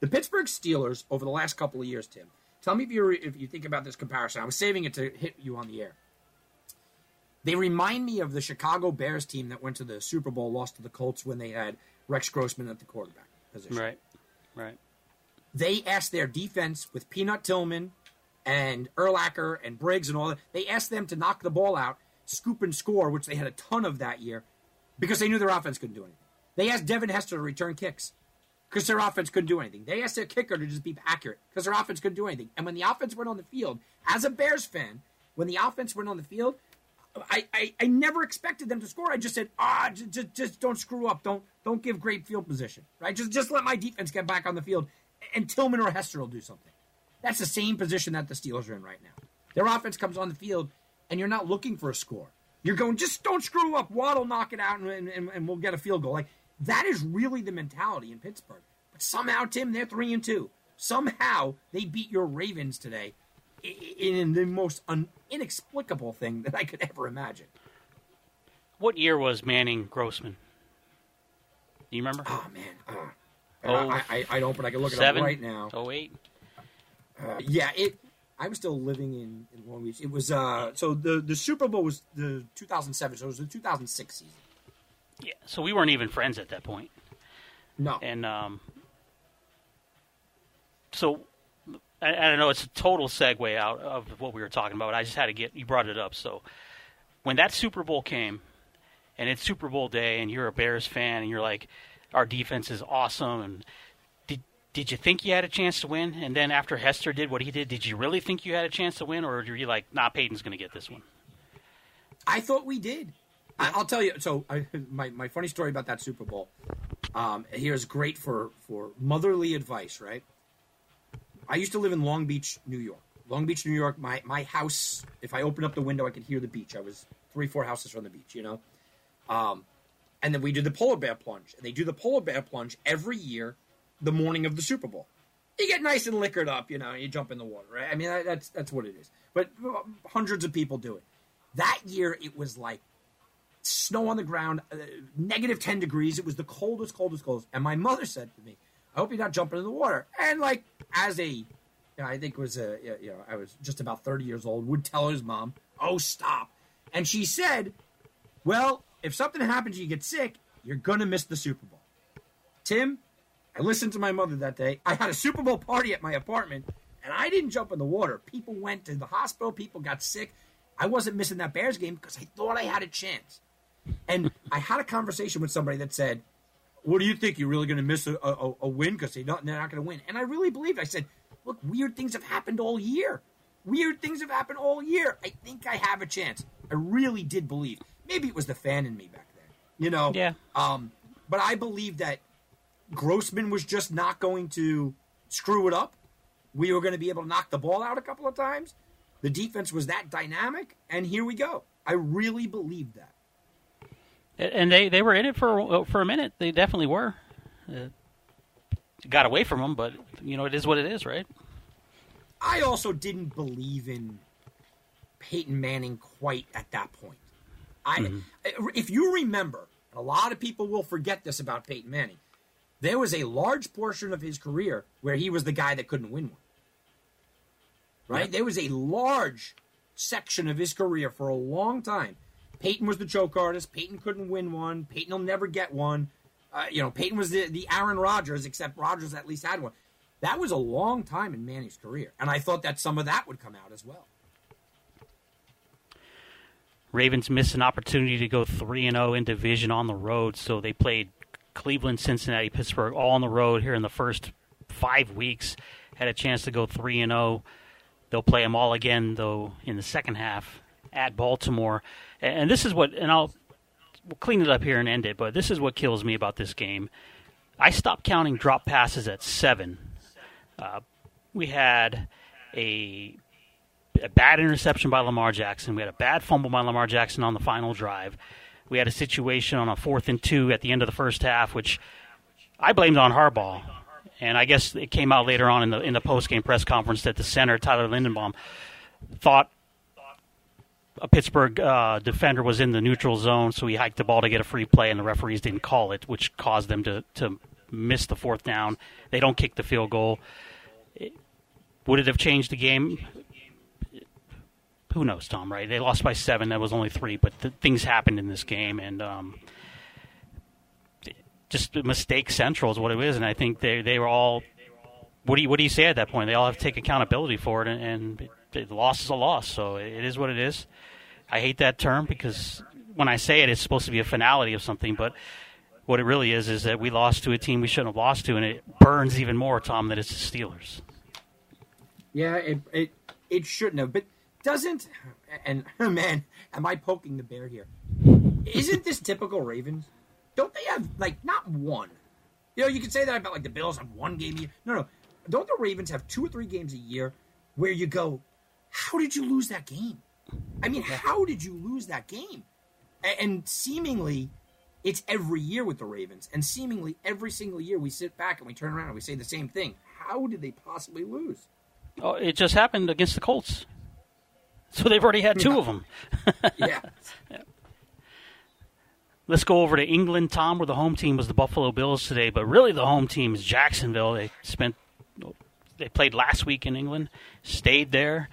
The Pittsburgh Steelers over the last couple of years, Tim. Tell me if you if you think about this comparison. I was saving it to hit you on the air. They remind me of the Chicago Bears team that went to the Super Bowl, lost to the Colts when they had Rex Grossman at the quarterback position. Right. Right. They asked their defense with Peanut Tillman and Urlacher and Briggs and all that. They asked them to knock the ball out, scoop and score, which they had a ton of that year, because they knew their offense couldn't do anything. They asked Devin Hester to return kicks because their offense couldn't do anything. They asked their kicker to just be accurate because their offense couldn't do anything. And when the offense went on the field, as a Bears fan, when the offense went on the field, I, I, I never expected them to score. I just said, ah, just, just, just don't screw up. Don't don't give great field position. Right? Just just let my defense get back on the field, and Tillman or Hester will do something. That's the same position that the Steelers are in right now. Their offense comes on the field, and you're not looking for a score. You're going, just don't screw up. Waddle knock it out, and, and, and we'll get a field goal. Like that is really the mentality in Pittsburgh. But somehow, Tim, they're three and two. Somehow they beat your Ravens today in the most un- inexplicable thing that I could ever imagine. What year was Manning Grossman? Do you remember? Oh man, uh, Oh, I, I, I don't, but I can look it up right now. Oh eight. Uh, yeah, it. I was still living in, in Long Beach. It was uh, so the the Super Bowl was the 2007, so it was the 2006 season. Yeah. So we weren't even friends at that point. No, And um, so I, I don't know. It's a total segue out of what we were talking about. I just had to get you brought it up. So when that Super Bowl came, and it's Super Bowl day, and you're a Bears fan, and you're like, our defense is awesome, and did did you think you had a chance to win? And then after Hester did what he did, did you really think you had a chance to win, or were you like, nah, Peyton's going to get this one? I thought we did. I, I'll tell you. So I, my my funny story about that Super Bowl. Um, here's great for for motherly advice. Right. I used to live in Long Beach, New York. Long Beach, New York. My my house. If I opened up the window, I could hear the beach. I was three four houses from the beach. You know. Um, and then we did the polar bear plunge. And they do the polar bear plunge every year, the morning of the Super Bowl. You get nice and liquored up, you know. And you jump in the water, right? I mean, that, that's that's what it is. But uh, hundreds of people do it. That year, it was like snow on the ground, uh, negative 10 degrees. It was the coldest, coldest, coldest. And my mother said to me, I hope you're not jumping in the water. And like, as a, you know, I think was a, you know, I was just about 30 years old, would tell his mom, oh, stop. And she said, well, if something happens, you get sick, you're going to miss the Super Bowl. Tim, I listened to my mother that day. I had a Super Bowl party at my apartment, and I didn't jump in the water. People went to the hospital, people got sick. I wasn't missing that Bears game because I thought I had a chance. And I had a conversation with somebody that said, What do you think? You're really going to miss a, a, a win because they're not, they're not going to win? And I really believed. I said, Look, weird things have happened all year. Weird things have happened all year. I think I have a chance. I really did believe. Maybe it was the fan in me back then, you know? Yeah. Um, but I believed that Grossman was just not going to screw it up. We were going to be able to knock the ball out a couple of times. The defense was that dynamic, and here we go. I really believed that. And they, they were in it for for a minute. They definitely were. Uh, got away from them, but you know it is what it is, right? I also didn't believe in Peyton Manning quite at that point. I, if you remember, a lot of people will forget this about Peyton Manning. There was a large portion of his career where he was the guy that couldn't win one. Right? There was a large section of his career for a long time. Peyton was the choke artist. Peyton couldn't win one. Peyton will never get one. Uh, you know, Peyton was the, the Aaron Rodgers, except Rodgers at least had one. That was a long time in Manning's career. And I thought that some of that would come out as well. Ravens missed an opportunity to go 3 and 0 in division on the road, so they played Cleveland, Cincinnati, Pittsburgh all on the road here in the first 5 weeks. Had a chance to go 3 and 0. They'll play them all again though in the second half at Baltimore. And this is what and I'll we'll clean it up here and end it, but this is what kills me about this game. I stopped counting drop passes at 7. Uh, we had a a bad interception by Lamar Jackson. We had a bad fumble by Lamar Jackson on the final drive. We had a situation on a fourth and two at the end of the first half, which I blamed on Harbaugh, and I guess it came out later on in the in the post game press conference that the center Tyler Linderbaum thought a Pittsburgh uh, defender was in the neutral zone, so he hiked the ball to get a free play, and the referees didn't call it, which caused them to to miss the fourth down. They don't kick the field goal. Would it have changed the game? Who knows, Tom? Right? They lost by seven. That was only three, but things happened in this game, and um, just mistake central is what it is. And I think they they were all. What do you what do you say at that point? They all have to take accountability for it, and, and loss is a loss. So it is what it is. I hate that term because when I say it, it's supposed to be a finality of something, but what it really is is that we lost to a team we shouldn't have lost to, and it burns even more, Tom, that it's the Steelers. Yeah, it it it shouldn't have, but doesn't. And *laughs* man, am I poking the bear here? Isn't this typical Ravens? Don't they have like not one? You know, you could say that about like the Bills have one game a year. No, no. Don't the Ravens have two or three games a year where you go, how did you lose that game? I mean, *laughs* how did you lose that game? And seemingly, it's every year with the Ravens. And seemingly, every single year, we sit back and we turn around and we say the same thing. How did they possibly lose? Oh, it just happened against the Colts. So they've already had two *laughs* yeah. of them. *laughs* yeah. yeah. Let's go over to England, Tom, where the home team was the Buffalo Bills today, but really the home team is Jacksonville. They spent they played last week in England, stayed there.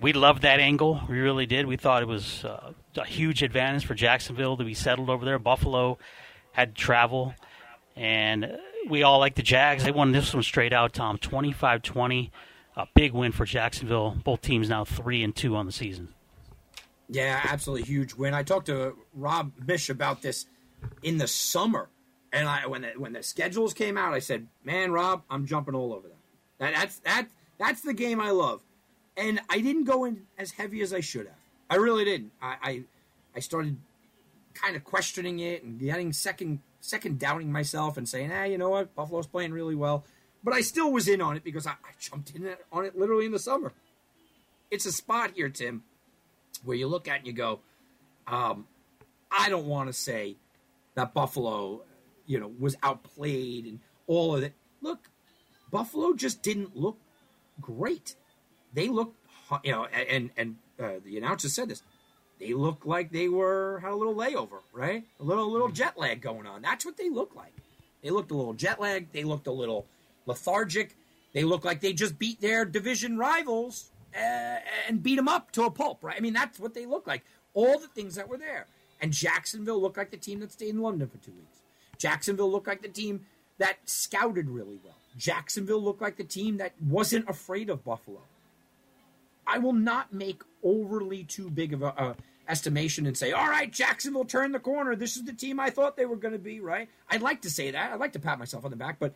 We loved that angle. We really did. We thought it was uh, a huge advantage for Jacksonville to be settled over there. Buffalo had travel, and we all like the Jags. They won this one straight out, Tom, 25 20. A big win for Jacksonville. Both teams now 3 and 2 on the season. Yeah, absolutely huge win. I talked to Rob Mish about this in the summer. And I, when the, when the schedules came out, I said, "Man, Rob, I'm jumping all over that. that that's that that's the game I love." And I didn't go in as heavy as I should have. I really didn't. I I, I started kind of questioning it and getting second second doubting myself and saying, ah, you know what, Buffalo's playing really well. But I still was in on it because I, I jumped in on it literally in the summer. It's a spot here, Tim, where you look at and you go, um, I don't want to say that Buffalo, you know, was outplayed and all of it. Look, Buffalo just didn't look great they looked, you know, and and uh, the announcer said this. They looked like they were had a little layover, right? A little little jet lag going on. That's what they looked like. They looked a little jet lag. They looked a little lethargic. They looked like they just beat their division rivals uh, and beat them up to a pulp, right? I mean, that's what they looked like. All the things that were there. And Jacksonville looked like the team that stayed in London for two weeks. Jacksonville looked like the team that scouted really well. Jacksonville looked like the team that wasn't afraid of Buffalo. I will not make overly too big of a, a estimation and say, all right, Jacksonville turned the corner. This is the team I thought they were going to be, right? I'd like to say that. I'd like to pat myself on the back, but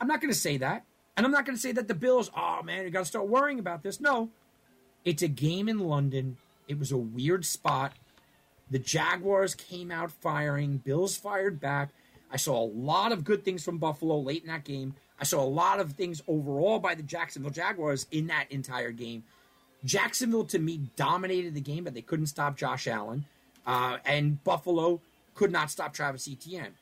I'm not going to say that. And I'm not going to say that the Bills, oh man, you got to start worrying about this. No, it's a game in London. It was a weird spot. The Jaguars came out firing. Bills fired back. I saw a lot of good things from Buffalo late in that game. I saw a lot of things overall by the Jacksonville Jaguars in that entire game. Jacksonville, to me, dominated the game, but they couldn't stop Josh Allen. Uh, and Buffalo could not stop Travis Etienne.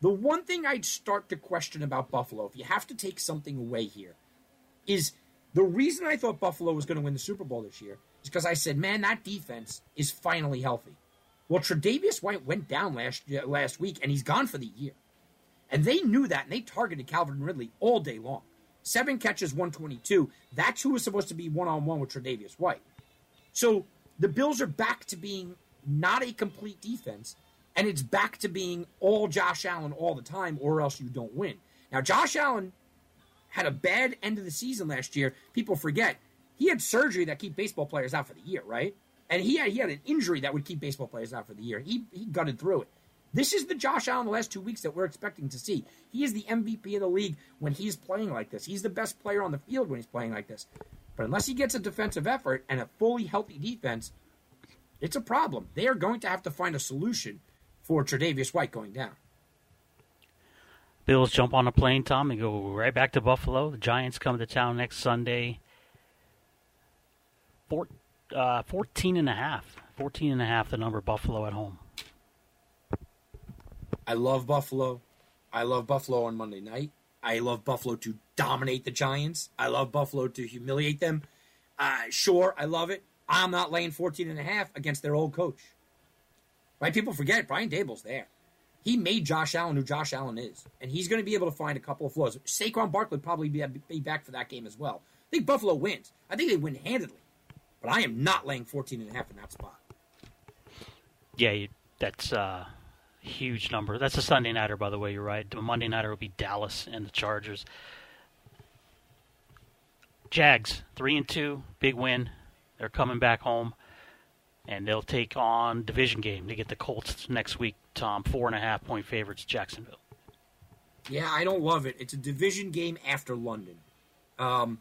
The one thing I'd start to question about Buffalo, if you have to take something away here, is the reason I thought Buffalo was going to win the Super Bowl this year is because I said, man, that defense is finally healthy. Well, Tre'Davious White went down last last week, and he's gone for the year. And they knew that, and they targeted Calvin Ridley all day long. Seven catches, 122. That's who was supposed to be one on one with Tre'Davious White. So the Bills are back to being not a complete defense, and it's back to being all Josh Allen all the time, or else you don't win. Now, Josh Allen had a bad end of the season last year. People forget he had surgery that keep baseball players out for the year, right? And he had he had an injury that would keep baseball players out for the year. He he gutted through it. This is the Josh Allen the last two weeks that we're expecting to see. He is the MVP of the league when he's playing like this. He's the best player on the field when he's playing like this. But unless he gets a defensive effort and a fully healthy defense, it's a problem. They are going to have to find a solution for Tre'Davious White going down. Bills jump on a plane, Tom, and go right back to Buffalo. The Giants come to town next Sunday. Four, uh, 14 and a half. 14 and a half the number Buffalo at home. I love Buffalo. I love Buffalo on Monday night. I love Buffalo to dominate the Giants. I love Buffalo to humiliate them. Uh, sure, I love it. I'm not laying 14 and a half against their old coach. Right? People forget Brian Daboll's there. He made Josh Allen who Josh Allen is, and he's going to be able to find a couple of flaws. Saquon Barkley probably be, be back for that game as well. I think Buffalo wins. I think they win handedly, but I am not laying 14 and a half in that spot. Yeah, that's a huge number. That's a Sunday nighter, by the way. You're right. The Monday nighter will be Dallas and the Chargers. Jags three and two, big win. They're coming back home, and they'll take on division game. They get the Colts next week. Tom, four and a half point favorites, Jacksonville. Yeah, I don't love it. It's a division game after London. Um,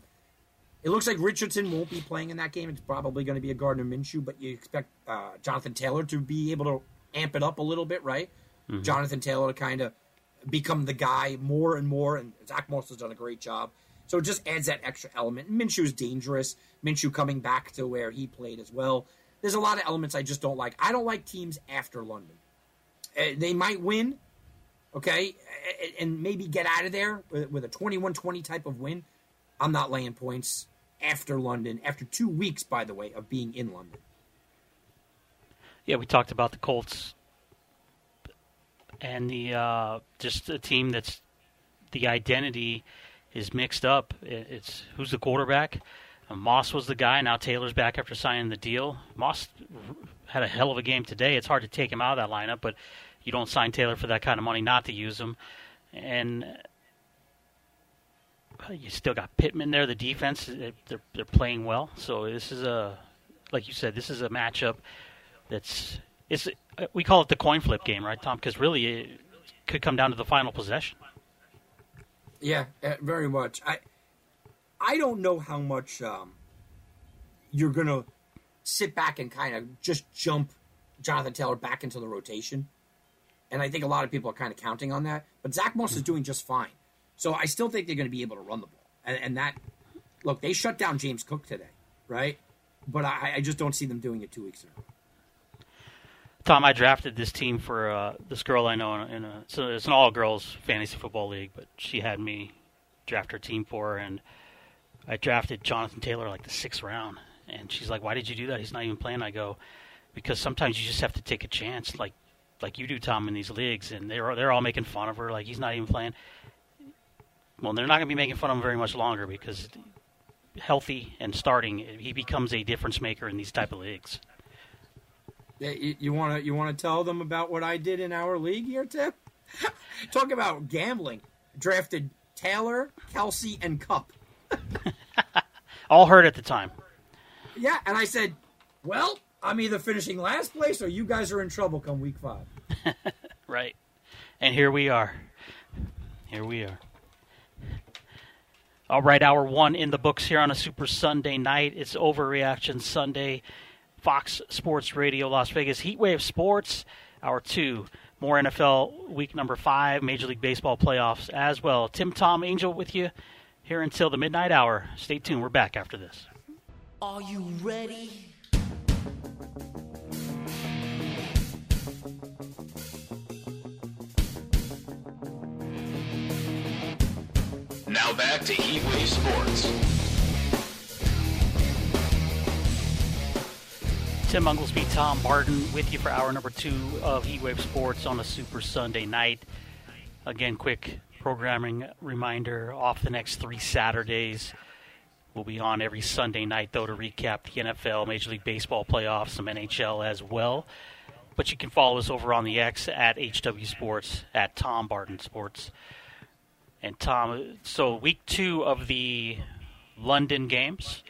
it looks like Richardson won't be playing in that game. It's probably going to be a Gardner Minshew, but you expect uh, Jonathan Taylor to be able to amp it up a little bit, right? Mm-hmm. Jonathan Taylor to kind of become the guy more and more, and Zack Moss has done a great job. So it just adds that extra element. Minshew's dangerous. Minshew coming back to where he played as well. There's a lot of elements I just don't like. I don't like teams after London. Uh, they might win, okay, and maybe get out of there with a 21 20 type of win. I'm not laying points after London, after two weeks, by the way, of being in London. Yeah, we talked about the Colts and the uh, just a team that's the identity is mixed up. It's who's the quarterback. Uh, Moss was the guy. Now Taylor's back after signing the deal. Moss had a hell of a game today. It's hard to take him out of that lineup, but you don't sign Taylor for that kind of money not to use him. And uh, you still got Pittman there. The defense, they're they're playing well. So this is a, like you said, this is a matchup that's it's we call it the coin flip game, right, Tom? Because really, it could come down to the final possession. Yeah, uh, very much. I I don't know how much um, you're gonna sit back and kind of just jump Jonathan Taylor back into the rotation, and I think a lot of people are kind of counting on that. But Zack Moss is doing just fine, so I still think they're going to be able to run the ball. And, and that look, they shut down James Cook today, right? But I, I just don't see them doing it two weeks in a row. Tom, I drafted this team for uh, this girl I know in a, so it's an all girls fantasy football league, but she had me draft her team for her, and I drafted Jonathan Taylor like the sixth round, and she's like, "Why did you do that? He's not even playing." I go, "Because sometimes you just have to take a chance, like like you do, Tom, in these leagues." And they're they're all making fun of her, like he's not even playing. Well, they're not going to be making fun of him very much longer because healthy and starting, he becomes a difference maker in these type of leagues. You want to you want to tell them about what I did in our league here, Tim? *laughs* Talk about gambling. Drafted Taylor, Kelce, and Kupp. *laughs* All hurt at the time. Yeah, and I said, "Well, I'm either finishing last place or you guys are in trouble come week five. *laughs* right, and here we are. Here we are. All right, hour one in the books here on a Super Sunday night. It's Overreaction Sunday. Fox Sports Radio Las Vegas Heatwave Sports. Hour two, more NFL week number five, Major League Baseball playoffs as well. Tim Tom Angel with you here until the midnight hour. Stay tuned. We're back after this. Are you ready? Now back to Heatwave Sports. Tim Unglesby, Tom Barton with you for hour number two of Heatwave Sports on a Super Sunday night. Again, quick programming reminder off the next three Saturdays. We'll be on every Sunday night, though, to recap the NFL, Major League Baseball playoffs, some NHL as well. But you can follow us over on the X at HW Sports, at Tom Barton Sports. And Tom, so week two of the London games.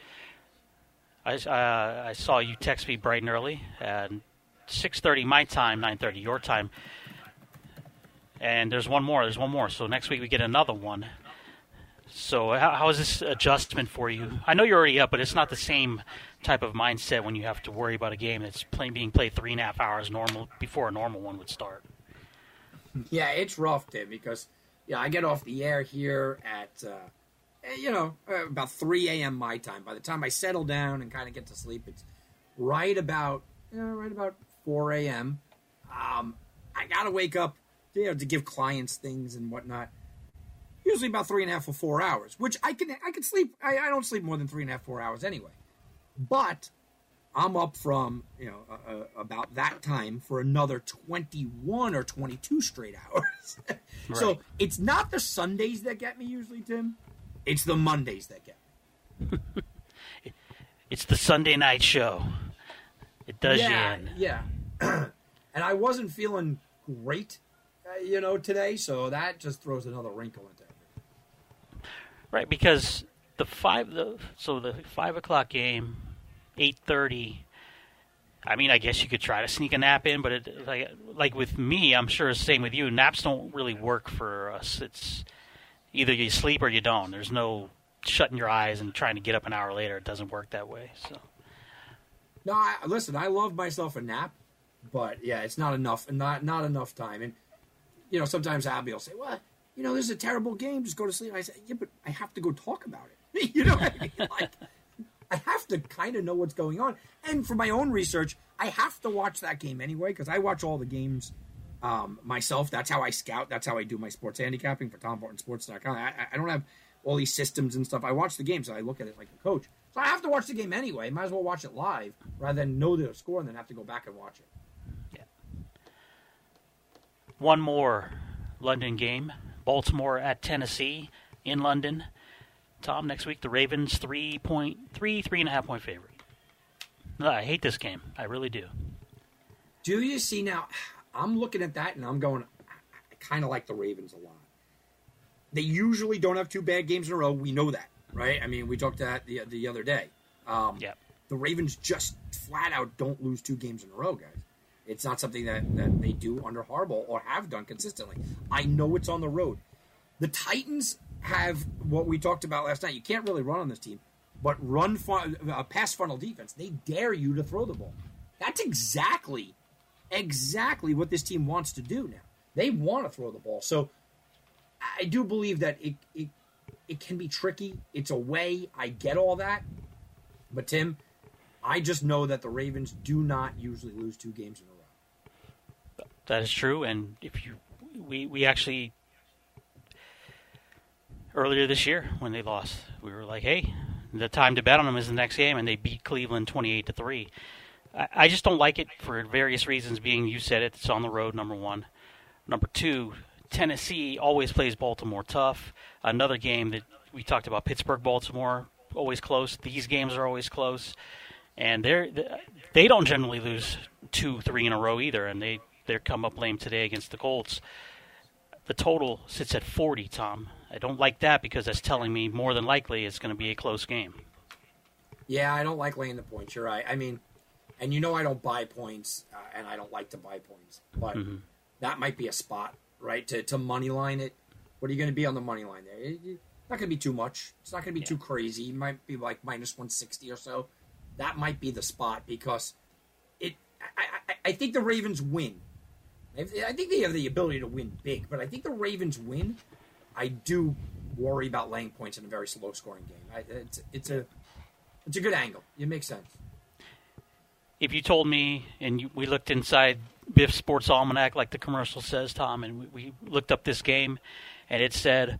I, uh, I saw you text me bright and early at 6:30 my time, 9:30 your time. And there's one more. There's one more. So next week we get another one. So how, how is this adjustment for you? I know you're already up, but it's not the same type of mindset when you have to worry about a game that's playing, being played three and a half hours normal before a normal one would start. Yeah, it's rough, Tim, because yeah, I get off the air here at uh, you know, uh, about 3 a.m. my time. By the time I settle down and kind of get to sleep, it's right about, you know, right about 4 a.m. Um, I got to wake up you know, to give clients things and whatnot. Usually about three and a half or four hours, which I can I can sleep. I, I don't sleep more than three and a half four hours anyway. But I'm up from you know uh, uh, about that time for another 21 or 22 straight hours. *laughs* so it's not the Sundays that get me usually, Tim. It's the Mondays that get me. *laughs* It's the Sunday night show. It does yeah, you in. yeah. *clears throat* and I wasn't feeling great, uh, you know, today, so that just throws another wrinkle into it. Right, because the five the so the five o'clock game, eight thirty. I mean, I guess you could try to sneak a nap in, but it, like like with me, I'm sure it's the same with you. Naps don't really work for us. It's either you sleep or you don't. There's no shutting your eyes and trying to get up an hour later. It doesn't work that way. So No, I, listen, I love myself a nap, but yeah, it's not enough, not not enough time. And you know, sometimes Abby will say, "Well, you know, this is a terrible game. Just go to sleep." I say, "Yeah, but I have to go talk about it." *laughs* you know what I mean? *laughs* Like, I have to kind of know what's going on. And for my own research, I have to watch that game anyway because I watch all the games um, myself. That's how I scout. That's how I do my sports handicapping for TomBartonSports.com. I, I- I don't have all these systems and stuff. I watch the game, so I look at it like a coach. So I have to watch the game anyway. Might as well watch it live rather than know the score and then have to go back and watch it. Yeah. one more London game: Baltimore at Tennessee in London. Tom, next week the Ravens three point three three and a half point favorite. I hate this game. I really do. Do you see now? I'm looking at that and I'm going. I kind of like the Ravens a lot. They usually don't have two bad games in a row. We know that, right? I mean, we talked that the the other day. Um, Yeah. the Ravens just flat out don't lose two games in a row, guys. It's not something that, that they do under Harbaugh or have done consistently. I know it's on the road. The Titans have what we talked about last night. You can't really run on this team, but run fun, uh, pass funnel defense. They dare you to throw the ball. That's exactly, exactly what this team wants to do now. They want to throw the ball. So I do believe that it, it, it can be tricky. It's a way. I get all that. But, Tim, I just know that the Ravens do not usually lose two games in a row. That is true. And if you, we, we actually, earlier this year when they lost, we were like, hey, the time to bet on them is the next game. And they beat Cleveland 28 to 3. I just don't like it for various reasons. Being you said it, it's on the road. Number one, number two, Tennessee always plays Baltimore tough. Another game that we talked about, Pittsburgh, Baltimore, always close. These games are always close, and they're they don't generally lose two, three in a row either, and they they come up lame today against the Colts. The total sits at 40, Tom. I don't like that because that's telling me more than likely it's going to be a close game. Yeah, I don't like laying the points. You're right. I mean, and you know I don't buy points, uh, and I don't like to buy points, but that might be a spot, right? To to money line it. What are you going to be on the money line there? It- it- not going to be too much. It's not going to be too crazy. It might be like minus 160 or so. That might be the spot because it. I, I, I think the Ravens win. I I think they have the ability to win big, but I think the Ravens win. I do worry about laying points in a very slow scoring game. I, it's it's a it's a good angle. It makes sense. If you told me, and you, we looked inside Biff Sports Almanac, like the commercial says, Tom, and we, we looked up this game, and it said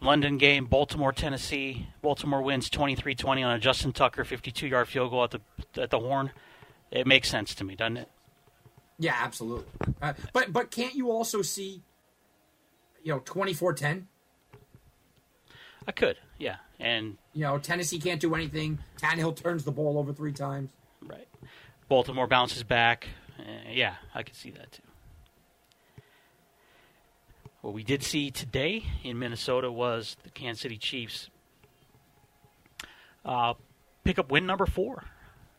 London game, Baltimore, Tennessee. Baltimore wins 23-20 on a Justin Tucker 52-yard field goal at the at the horn. It makes sense to me, doesn't it? Yeah, absolutely. Uh, but but can't you also see, you know, 24-10? I could, yeah, and You know, Tennessee can't do anything. Tannehill turns the ball over three times. Baltimore bounces back. Uh, yeah, I could see that too. What we did see today in Minnesota was the Kansas City Chiefs uh, pick up win number four.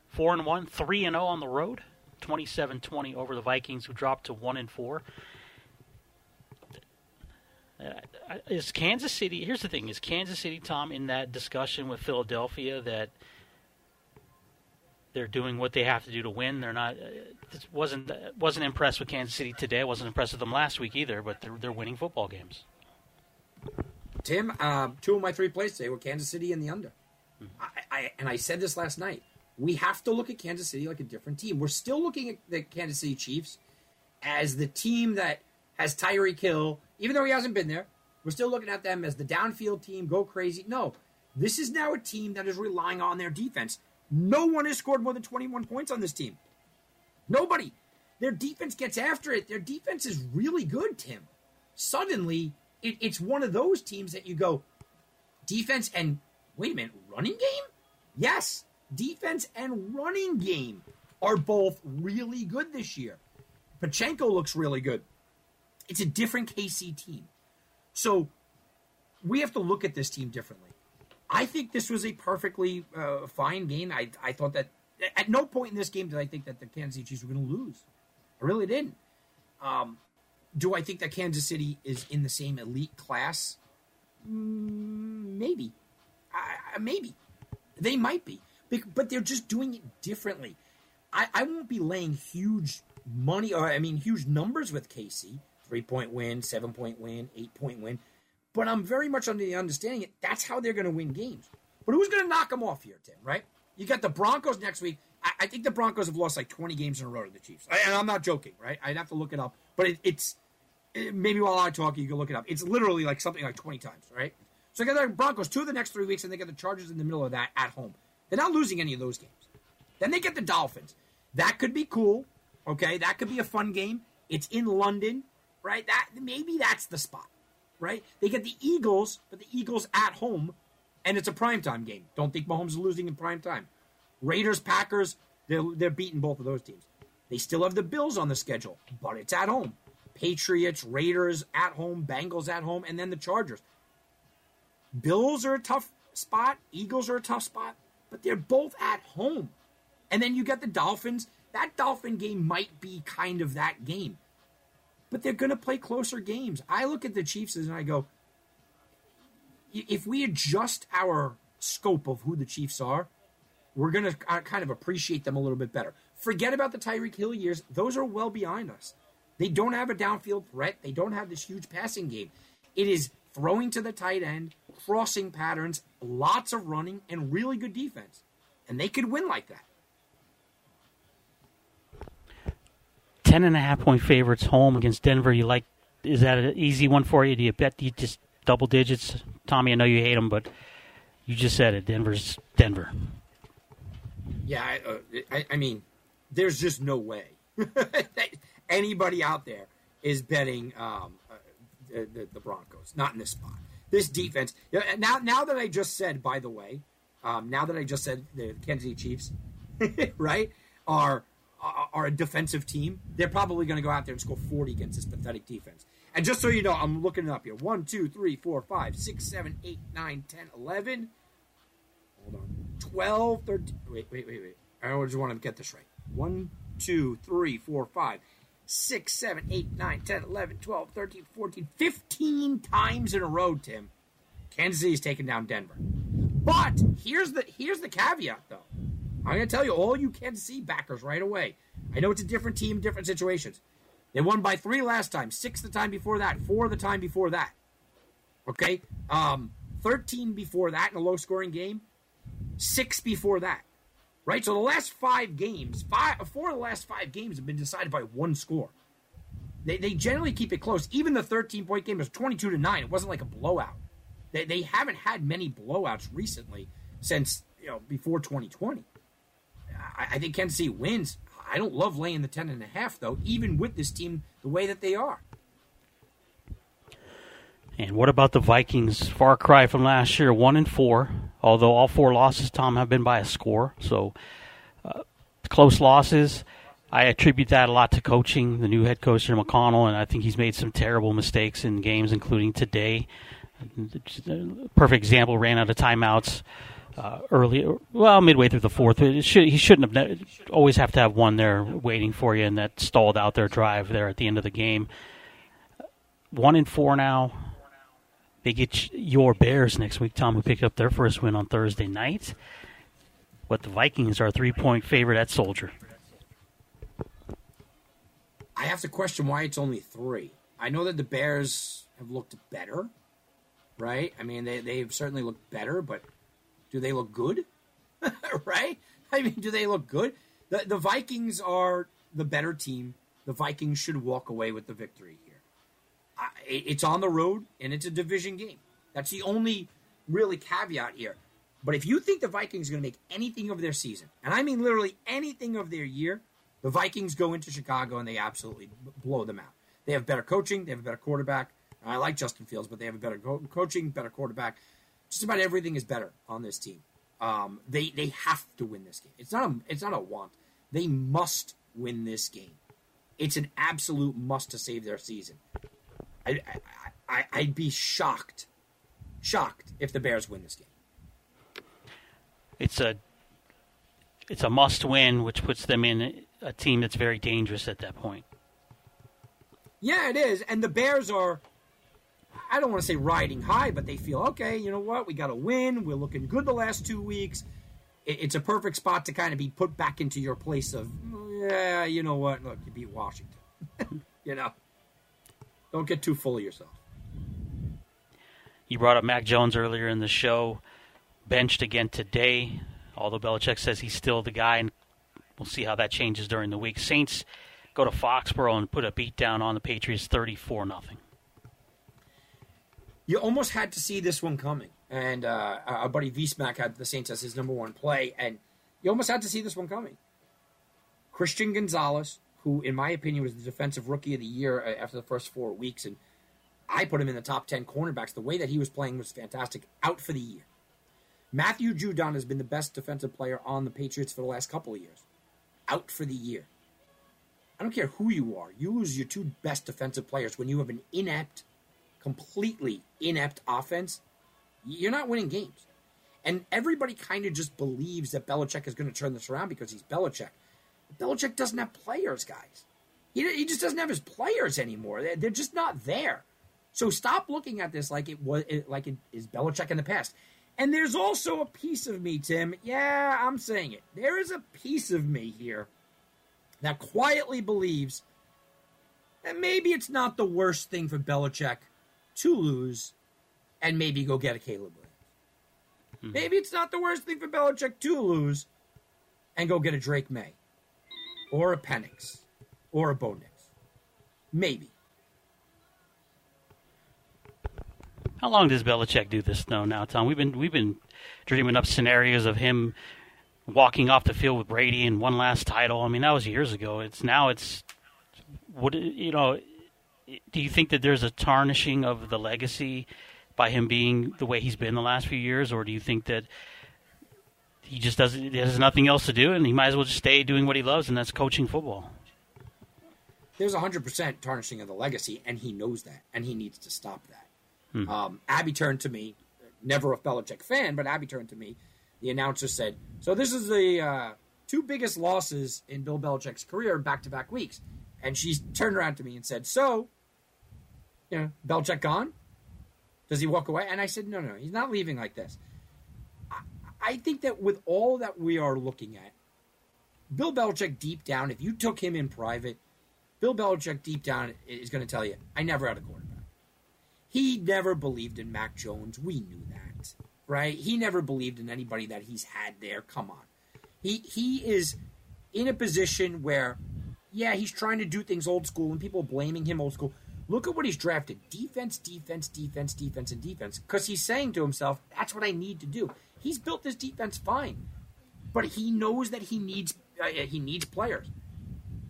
Four and one, three and zero on the road. 27-20 over the Vikings, who dropped to one and four. Uh, is Kansas City? Here's the thing: is Kansas City, Tom, in that discussion with Philadelphia that they're doing what they have to do to win. They're not. Uh, wasn't wasn't impressed with Kansas City today. I wasn't impressed with them last week either. But they're they're winning football games. Tim, uh, two of my three plays today were Kansas City and the under. Hmm. I, I and I said this last night. We have to look at Kansas City like a different team. We're still looking at the Kansas City Chiefs as the team that has Tyreek Hill, even though he hasn't been there, we're still looking at them as the downfield team, go crazy. No, this is now a team that is relying on their defense. No one has scored more than 21 points on this team. Nobody. Their defense gets after it. Their defense is really good, Tim. Suddenly, it, it's one of those teams that you go, defense and, wait a minute, running game? Yes, defense and running game are both really good this year. Pacheco looks really good. It's a different KC team. So we have to look at this team differently. I think this was a perfectly uh, fine game. I, I thought that at no point in this game did I think that the Kansas City Chiefs were going to lose. I really didn't. Um, do I think that Kansas City is in the same elite class? Mm, maybe. I, maybe. They might be. But they're just doing it differently. I, I won't be laying huge money, or I mean, huge numbers with KC three point win, seven point win, eight point win. But I'm very much under the understanding that that's how they're going to win games. But who's going to knock them off here, Tim? Right? You got the Broncos next week. I, I, think the Broncos have lost like 20 games in a row to the Chiefs, I, and I'm not joking. Right? I'd have to look it up, but it, it's it, maybe while I talk, you can look it up. It's literally like something like 20 times. Right? So I got the Broncos two of the next three weeks, and they get the Chargers in the middle of that at home. They're not losing any of those games. Then they get the Dolphins. That could be cool. Okay, that could be a fun game. It's in London, right? That maybe that's the spot, right? They get the Eagles, but the Eagles at home, and it's a primetime game. Don't think Mahomes is losing in prime time. Raiders, Packers, they're they're beating both of those teams. They still have the Bills on the schedule, but it's at home. Patriots, Raiders at home, Bengals at home, and then the Chargers. Bills are a tough spot. Eagles are a tough spot, but they're both at home. And then you got the Dolphins. That Dolphin game might be kind of that game. But they're going to play closer games. I look at the Chiefs and I go, if we adjust our scope of who the Chiefs are, we're going to uh, kind of appreciate them a little bit better. Forget about the Tyreek Hill years. Those are well behind us. They don't have a downfield threat. They don't have this huge passing game. It is throwing to the tight end, crossing patterns, lots of running, and really good defense. And they could win like that. Ten and a half point favorites home against Denver. You like? Is that an easy one for you? Do you bet you just double digits, Tommy? I know you hate them, but you just said it. Denver's Denver. Yeah, I, uh, I, I mean, there's just no way *laughs* anybody out there is betting um, uh, the, the, Broncos. Not in this spot. This defense. Now, now that I just said, by the way, um, now that I just said the Kansas City Chiefs, *laughs* right, are are a defensive team, they're probably going to go out there and score 40 against this pathetic defense. And just so you know, I'm looking it up here 1, 2, 3, 4, 5, 6, 7, 8, 9, 10, 11. Hold on. 12, 13. Wait, wait, wait, wait. I just want to get this right. 1, 2, 3, 4, 5, 6, 7, 8, 9, 10, 11, 12, 13, 14, 15 times in a row, Tim. Kansas City's taken down Denver. But here's the here's the caveat though. I'm going to tell you, all you can see backers right away. I know it's a different team, different situations. They won by three last time, six the time before that, four the time before that. Okay? Um, 13 before that in a low scoring game, six before that. Right? So the last five games, five, four of the last five games have been decided by one score. They, they generally keep it close. Even the 13 point game was 22 to 9. It wasn't like a blowout. They, they haven't had many blowouts recently since you know before 2020. I, I think Kansas City wins. I don't love laying the ten and a half though, even with this team the way that they are. And what about the Vikings? Far cry from last year, one and four. Although all four losses, Tom, have been by a score, so uh, close losses. I attribute that a lot to coaching. The new head coach, Jim McConnell, and I think he's made some terrible mistakes in games, including today. Perfect example: ran out of timeouts uh, early, well, midway through the fourth. Should, he shouldn't have always have to have one there waiting for you, and that stalled out their drive there at the end of the game. One in four now. They get your Bears next week, Tom, who picked up their first win on Thursday night. But the Vikings are three point favorite at Soldier. I have to question why it's only three. I know that the Bears have looked better, right? I mean, they, they've certainly looked better, but do they look good? *laughs* right? I mean, do they look good? The, the Vikings are the better team. The Vikings should walk away with the victory here. I, it's on the road and it's a division game. That's the only really caveat here. But if you think the Vikings are going to make anything of their season, and I mean literally anything of their year, the Vikings go into Chicago and they absolutely blow them out. They have better coaching, they have a better quarterback. I like Justin Fields, but they have a better co- coaching, better quarterback. Just about everything is better on this team. Um, they they have to win this game. It's not a it's not a want. They must win this game. It's an absolute must to save their season. I, I, I I'd be shocked, shocked if the Bears win this game. It's a it's a must win, which puts them in a team that's very dangerous at that point. Yeah, it is. And the Bears are, I don't want to say riding high, but they feel, okay, you know what? We got to win. We're looking good the last two weeks. It's a perfect spot to kind of be put back into your place of, yeah, you know what? Look, you beat Washington. *laughs* you know, don't get too full of yourself. You brought up Mac Jones earlier in the show, benched again today, although Belichick says he's still the guy, and we'll see how that changes during the week. Saints go to Foxborough and put a beat down on the Patriots 34 nothing. You almost had to see this one coming. And uh, our buddy V-Smack had the Saints as his number one play, and you almost had to see this one coming. Christian Gonzalez, who, in my opinion, was the defensive rookie of the year uh, after the first four weeks, and I put him in the top 10 cornerbacks. The way that he was playing was fantastic. Out for the year. Matthew Judon has been the best defensive player on the Patriots for the last couple of years. Out for the year. I don't care who you are. You lose your two best defensive players when you have an inept, completely inept offense. You're not winning games. And everybody kind of just believes that Belichick is going to turn this around because he's Belichick. Belichick doesn't have players, guys. He, he just doesn't have his players anymore. They're, they're just not there. So stop looking at this like it was like it is Belichick in the past. And there's also a piece of me, Tim. Yeah, I'm saying it. There is a piece of me here that quietly believes that maybe it's not the worst thing for Belichick to lose and maybe go get a Caleb Williams. Mm-hmm. Maybe it's not the worst thing for Belichick to lose and go get a Drake Maye or a Penix or a Bo Nix. Maybe. How long does Belichick do this though now, Tom? We've been we've been dreaming up scenarios of him walking off the field with Brady and one last title. I mean, that was years ago. It's now it's what you know. Do you think that there's a tarnishing of the legacy by him being the way he's been the last few years, or do you think that he just doesn't? He has nothing else to do, and he might as well just stay doing what he loves, and that's coaching football. There's 100% tarnishing of the legacy, and he knows that, and he needs to stop that. Hmm. Um, Abby turned to me, never a Belichick fan, but Abby turned to me the announcer said, "So this is the uh, two biggest losses in Bill Belichick's career back to back weeks." And she turned around to me and said, "So, you know, Belichick gone? Does he walk away?" And I said, "No, no, he's not leaving like this." I, I think that with all that we are looking at, Bill Belichick deep down, if you took him in private, Bill Belichick deep down is going to tell you, "I never had a quarterback." He never believed in Mac Jones. We knew that right? He never believed in anybody that he's had there. Come on. He he is in a position where yeah, he's trying to do things old school and people blaming him old school. Look at what he's drafted. Defense, defense, defense, defense and defense cuz he's saying to himself, that's what I need to do. He's built this defense fine. But he knows that he needs uh, he needs players.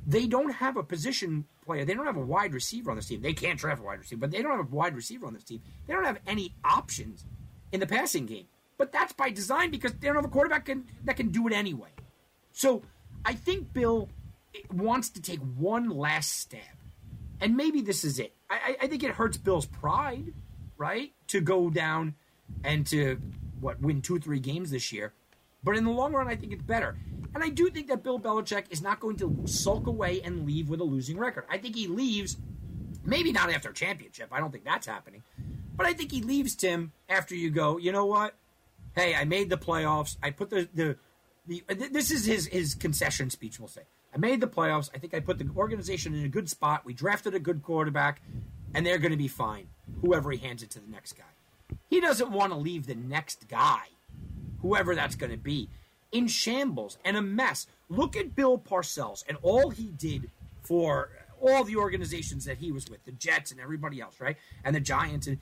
They don't have a position player. They don't have a wide receiver on this team. They can't draft a wide receiver, but they don't have a wide receiver on this team. They don't have any options in the passing game. But that's by design because they don't have a quarterback can, that can do it anyway. So I think Bill wants to take one last stab. And maybe this is it. I, I think it hurts Bill's pride, right? To go down and to, what, win two, three games this year. But in the long run, I think it's better. And I do think that Bill Belichick is not going to sulk away and leave with a losing record. I think he leaves, maybe not after a championship. I don't think that's happening. But I think he leaves Tim after you go, you know what? Hey, I made the playoffs. I put the the, the this is his his concession speech. We'll say I made the playoffs. I think I put the organization in a good spot. We drafted a good quarterback, and they're going to be fine. Whoever he hands it to the next guy, he doesn't want to leave the next guy, whoever that's going to be, in shambles and a mess. Look at Bill Parcells and all he did for all the organizations that he was with, the Jets and everybody else, right? And the Giants. And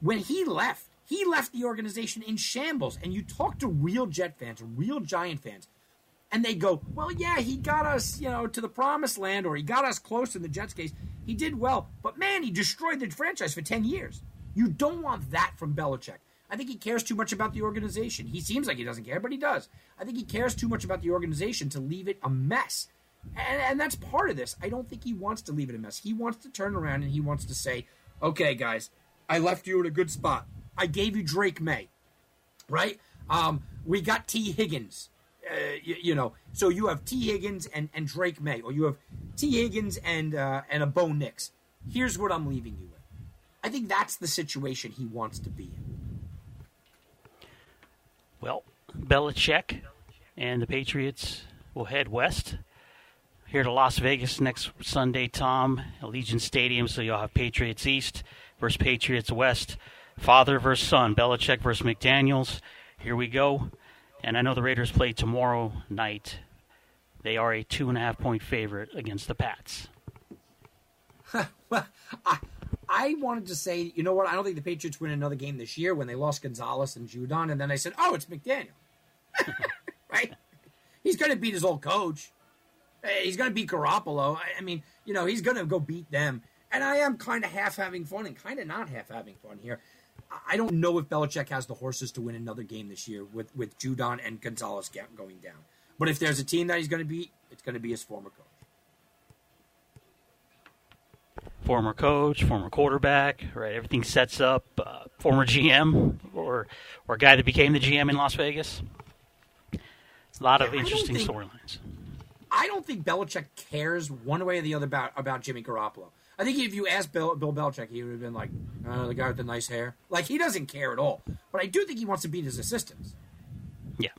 when he left, he left the organization in shambles. And you talk to real Jet fans, real Giant fans, and they go, well, yeah, he got us, you know, to the promised land, or he got us close in the Jets case. He did well, but man, he destroyed the franchise for 10 years. You don't want that from Belichick. I think he cares too much about the organization. He seems like he doesn't care, but he does. I think he cares too much about the organization to leave it a mess. And, and that's part of this. I don't think he wants to leave it a mess. He wants to turn around and he wants to say, okay, guys, I left you in a good spot. I gave you Drake Maye, right? Um, we got Tee Higgins. Uh, you, you, know, so you have Tee Higgins and, and Drake Maye, or you have Tee Higgins and uh, and a Bo Nix. Here's what I'm leaving you with. I think that's the situation he wants to be in. Well, Belichick and the Patriots will head west here to Las Vegas next Sunday, Tom, Allegiant Stadium. So you'll have Patriots East versus Patriots West, father versus son, Belichick versus McDaniels. Here we go. And I know the Raiders play tomorrow night. They are a two and a half point favorite against the Pats. well, I, I wanted to say, you know what? I don't think the Patriots win another game this year when they lost Gonzalez and Judon. And then I said, oh, it's McDaniel. *laughs* right? He's going to beat his old coach. Eh, he's going to beat Garoppolo. I mean, you know, he's going to go beat them. And I am kind of half having fun and kind of not half having fun here. I don't know if Belichick has the horses to win another game this year with, with Judon and Gonzalez going down. But if there's a team that he's going to beat, it's going to be his former coach. Former coach, former quarterback, right? Everything sets up. Uh, former GM or or guy that became the GM in Las Vegas. It's a lot yeah, of interesting storylines. I don't think Belichick cares one way or the other about, about Jimmy Garoppolo. I think if you asked Bill, Bill Belichick, he would have been like, uh, the guy with the nice hair. Like, he doesn't care at all. But I do think he wants to beat his assistants. Yeah.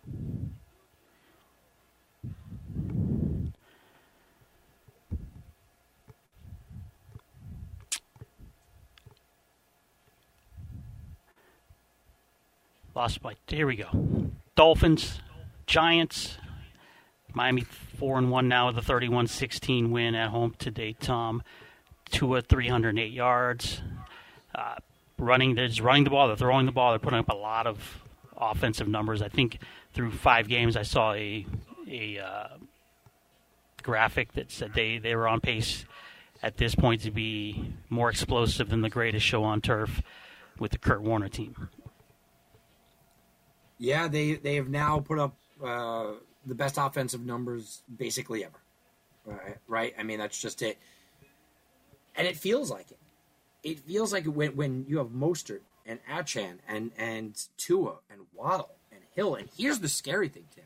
Lost by. Here we go. Dolphins, Giants, Miami four and one now with a 31-16 win at home today. Tom, Tua 308 yards. Uh, running, they're just running the ball. They're throwing the ball. They're putting up a lot of offensive numbers. I think through five games, I saw a a uh, graphic that said they, they were on pace at this point to be more explosive than the greatest show on turf with the Kurt Warner team. Yeah, they they have now put up uh, the best offensive numbers basically ever. Right, right. I mean, that's just it. And it feels like it. It feels like when when you have Mostert and Achane and and Tua and Waddle and Hill. And here's the scary thing, Tim.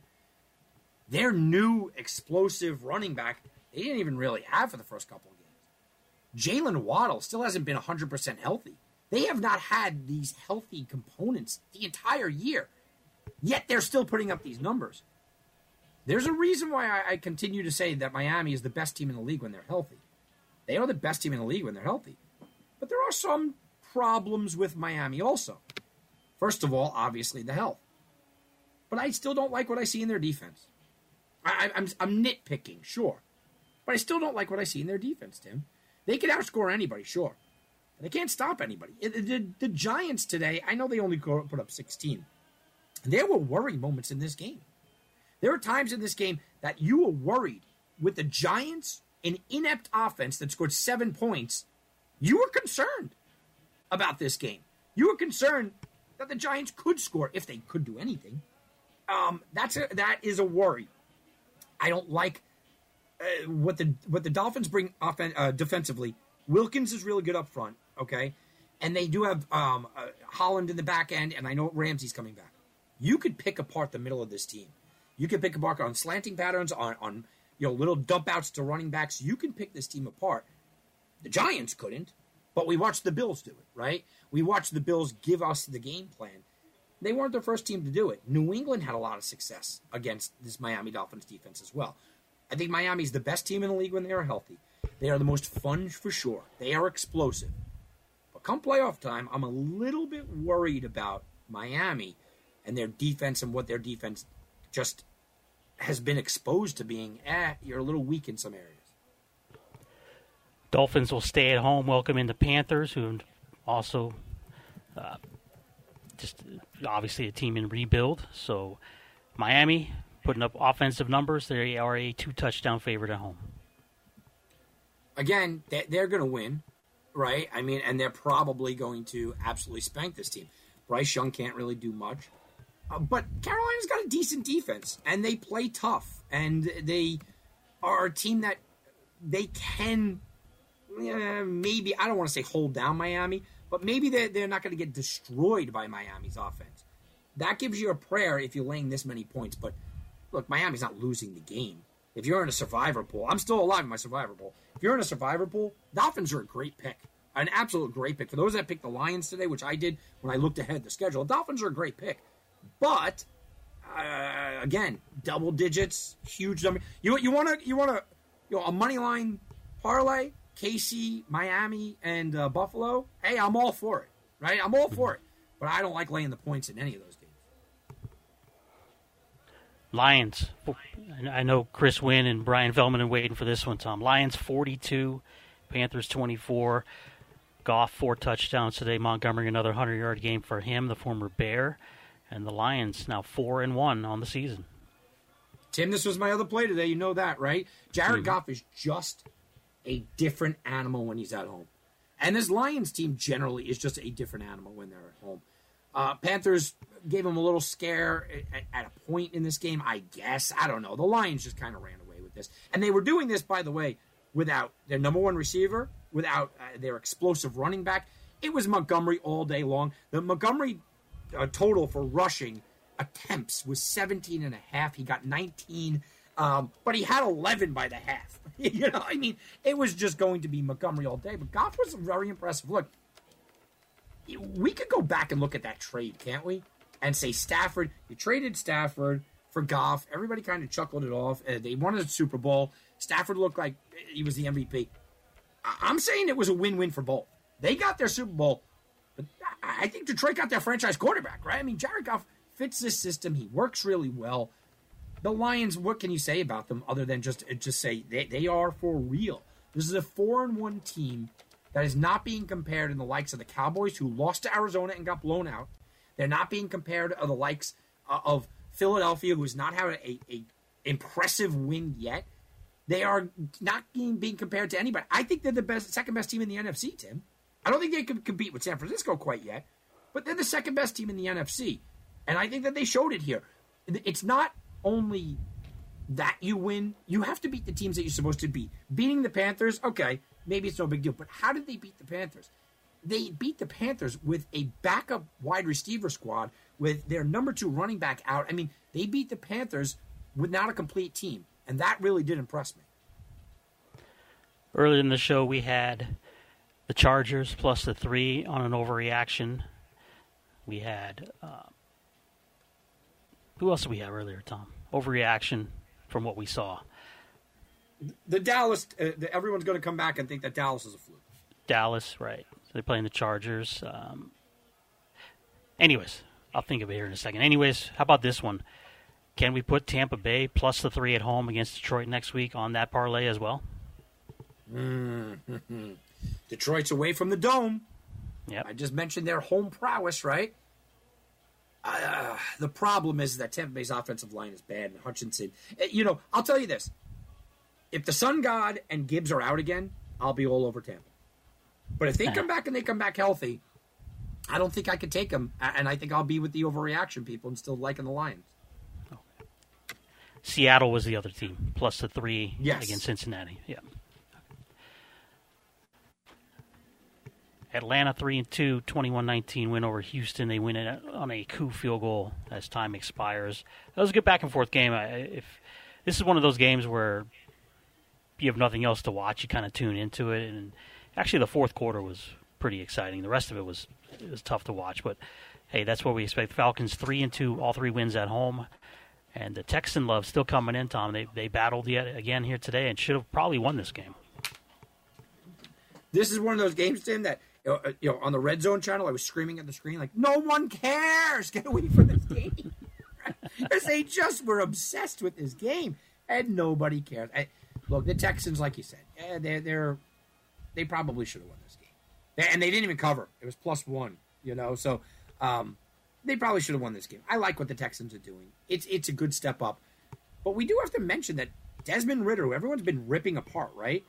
Their new explosive running back, they didn't even really have for the first couple of games. Jaylen Waddle still hasn't been 100% healthy. They have not had these healthy components the entire year. Yet they're still putting up these numbers. There's a reason why I, I, continue to say that Miami is the best team in the league when they're healthy. They are the best team in the league when they're healthy. But there are some problems with Miami also. First of all, obviously the health. But I still don't like what I see in their defense. I, I'm, I'm nitpicking, sure. But I still don't like what I see in their defense, Tim. They can outscore anybody, sure. They can't stop anybody. The, the, the Giants today, I know they only put up 16. There were worry moments in this game. There are times in this game that you were worried with the Giants, an inept offense that scored seven points. You were concerned about this game. You were concerned that the Giants could score if they could do anything. Um, that's a, that is a worry. I don't like uh, what the what the Dolphins bring offen- uh, defensively. Wilkins is really good up front, okay, and they do have um, uh, Holland in the back end, and I know Ramsey's coming back. You could pick apart the middle of this team. You could pick apart on slanting patterns, on, on you know little dump outs to running backs. You can pick this team apart. The Giants couldn't, but we watched the Bills do it, right? We watched the Bills give us the game plan. They weren't the first team to do it. New England had a lot of success against this Miami Dolphins defense as well. I think Miami's the best team in the league when they are healthy. They are the most fun for sure. They are explosive. But come playoff time, I'm a little bit worried about Miami and their defense and what their defense just has been exposed to being, eh, you're a little weak in some areas. Dolphins will stay at home, welcoming the Panthers, who also uh, just obviously a team in rebuild. So Miami putting up offensive numbers. They are a two touchdown favorite at home. Again, they're going to win, right? I mean, and they're probably going to absolutely spank this team. Bryce Young can't really do much. But Carolina's got a decent defense, and they play tough, and they are a team that they can uh, maybe I don't want to say hold down Miami, but maybe they're, they're not going to get destroyed by Miami's offense. That gives you a prayer if you're laying this many points. But look, Miami's not losing the game. If you're in a survivor pool, I'm still alive in my survivor pool. If you're in a survivor pool, Dolphins are a great pick, an absolute great pick. For those that picked the Lions today, which I did when I looked ahead the schedule, Dolphins are a great pick. But uh, again, double digits, huge number. You you want to you want to you know a money line parlay, KC, Miami, and uh, Buffalo. Hey, I'm all for it. Right, I'm all for it. But I don't like laying the points in any of those games. Lions. I know Chris Wynn and Brian Feldman are waiting for this one, Tom. Lions 42, Panthers 24. Goff, four touchdowns today. Montgomery, another 100 yard game for him, the former Bear and the Lions now four and one on the season. Tim, this was my other play today. You know that, right? Jared. Goff is just a different animal when he's at home, and this Lions team generally is just a different animal when they're at home. Uh, Panthers gave him a little scare at, at, a point in this game, I guess. I don't know. The Lions just kind of ran away with this, and they were doing this, by the way, without their number one receiver, without uh, their explosive running back. It was Montgomery all day long. The Montgomery uh, total for rushing attempts was 17 and a half. He got 19, um, but he had 11 by the half. *laughs* you know, I mean, it was just going to be Montgomery all day. But Goff was very impressive. Look, we could go back and look at that trade, can't we? And say Stafford, you traded Stafford for Goff. Everybody kind of chuckled it off. Uh, they wanted a Super Bowl. Stafford looked like he was the MVP. I- I'm saying it was a win-win for both. They got their Super Bowl. I think Detroit got their franchise quarterback, right? I mean, Jared Goff fits this system. He works really well. The Lions, what can you say about them other than just just say they, they are for real? This is a four and one team that is not being compared in the likes of the Cowboys, who lost to Arizona and got blown out. They're not being compared to the likes uh, of Philadelphia, who has not had a, a impressive win yet. They are not being, being compared to anybody. I think they're the best, second best team in the NFC. Tim, I don't think they can compete with San Francisco quite yet, but they're the second best team in the NFC. And I think that they showed it here. It's not only that you win, you have to beat the teams that you're supposed to beat. Beating the Panthers, okay, maybe it's no big deal, but how did they beat the Panthers? They beat the Panthers with a backup wide receiver squad with their number two running back out. I mean, they beat the Panthers without a complete team, and that really did impress me. Earlier in the show, we had the Chargers plus the three on an overreaction. We had uh, who else did we have earlier, Tom? Overreaction from what we saw. The Dallas, uh, the, everyone's going to come back and think that Dallas is a fluke. Dallas, right? So they're playing the Chargers. Um, anyways, I'll think of it here in a second. Anyways, how about this one? Can we put Tampa Bay plus the three at home against Detroit next week on that parlay as well? Mm-hmm. *laughs* *laughs* Detroit's away from the dome. Yep. I just mentioned their home prowess, right? Uh, the problem is that Tampa Bay's offensive line is bad, and Hutchinson. Eh, you know, I'll tell you this: if the Sun God and Gibbs are out again, I'll be all over Tampa. But if they come back and they come back healthy, I don't think I could take them, and I think I'll be with the overreaction people and still liking the Lions. Seattle was the other team, plus the three yes. against Cincinnati. Yeah. Atlanta 3 and 2, 21-19 win over Houston. They win it on a Koo field goal as time expires. That was a good back and forth game. If this is one of those games where you have nothing else to watch, you kind of tune into it. And actually, the fourth quarter was pretty exciting. The rest of it was it was tough to watch, but hey, that's what we expect. Falcons three and two, all three wins at home. And the Texan love still coming in, Tom. They they battled yet again here today and should have probably won this game. This is one of those games, Tim, that you know, on the red zone channel, I was screaming at the screen like, "No one cares! Get away from this game!" *laughs* Because they just were obsessed with this game, and nobody cares. I, look, the Texans, like you said, eh, they're they're they probably should have won this game, and they didn't even cover. It was plus one, you know. So um, they probably should have won this game. I like what the Texans are doing. It's it's a good step up, but we do have to mention that Desmond Ridder, who everyone's been ripping apart, right?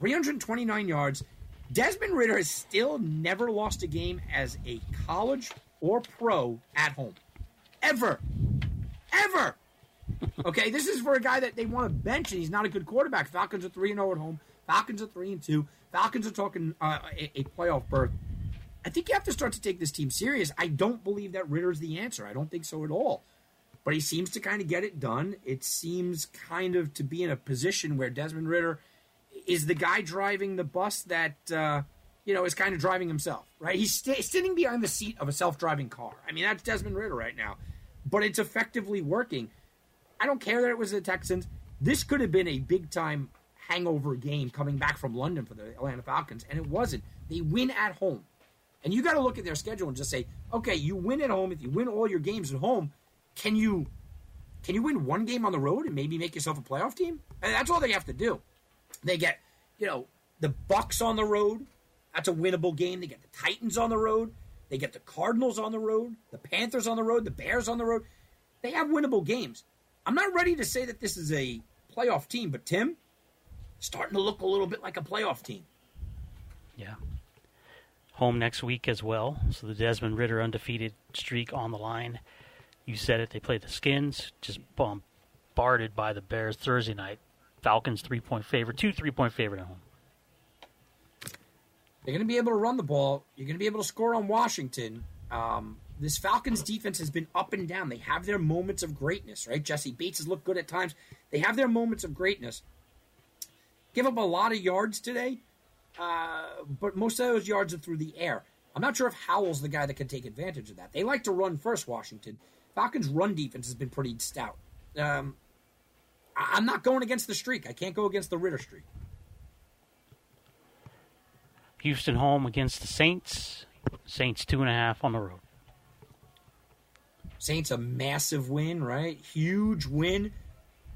329 yards. Desmond Ridder has still never lost a game as a college or pro at home. Ever. Ever. Okay, this is for a guy that they want to bench, and he's not a good quarterback. Falcons are 3 0 at home. Falcons are 3 and 2. Falcons are talking uh, a, a playoff berth. I think you have to start to take this team serious. I don't believe that Ridder's the answer. I don't think so at all. But he seems to kind of get it done. It seems kind of to be in a position where Desmond Ridder is the guy driving the bus that uh, you know is kind of driving himself. Right? He's st- sitting behind the seat of a self-driving car. I mean, that's Desmond Ridder right now. But it's effectively working. I don't care that it was the Texans. This could have been a big time hangover game coming back from London for the Atlanta Falcons, and it wasn't. They win at home. And you got to look at their schedule and just say, okay, you win at home. If you win all your games at home, can you can you win one game on the road and maybe make yourself a playoff team? And that's all they have to do. They get, you know, the Bucs on the road. That's a winnable game. They get the Titans on the road. They get the Cardinals on the road, the Panthers on the road, the Bears on the road. They have winnable games. I'm not ready to say that this is a playoff team, but Tim, starting to look a little bit like a playoff team. Yeah. Home next week as well. So the Desmond Ridder undefeated streak on the line. You said it. They play the Skins, just bombarded by the Bears Thursday night. Falcons three point favorite, two three point favorite at home. They're going to be able to run the ball. You're going to be able to score on Washington. Um, this Falcons defense has been up and down. They have their moments of greatness, right? Jessie Bates has looked good at times. They have their moments of greatness. Give up a lot of yards today, uh, but most of those yards are through the air. I'm not sure if Howell's the guy that can take advantage of that. They like to run first, Washington. Falcons' run defense has been pretty stout. Um, I'm not going against the streak. I can't go against the Ridder streak. Houston home against the Saints. Saints two and a half on the road. Saints a massive win, right? Huge win.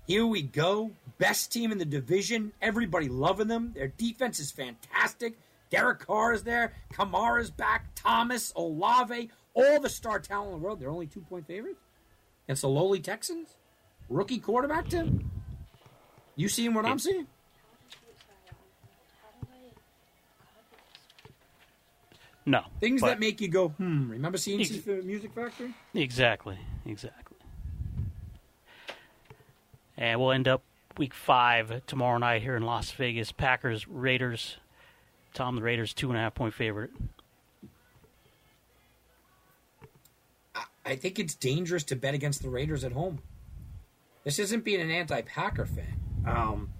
Here we go. Best team in the division. Everybody loving them. Their defense is fantastic. Derek Carr is there. Kamara's back. Thomas, Olave, all the star talent in the world. They're only two point favorites against the lowly Texans. Rookie quarterback, Tim. You seeing what I'm seeing? No. Things that make you go, hmm. Remember C+C Ex- Music Factory? Exactly, exactly. And we'll end up week five tomorrow night here in Las Vegas. Packers, Raiders. Tom, the Raiders, two and a half point favorite. I think it's dangerous to bet against the Raiders at home. This isn't being an anti-Packer fan. Um,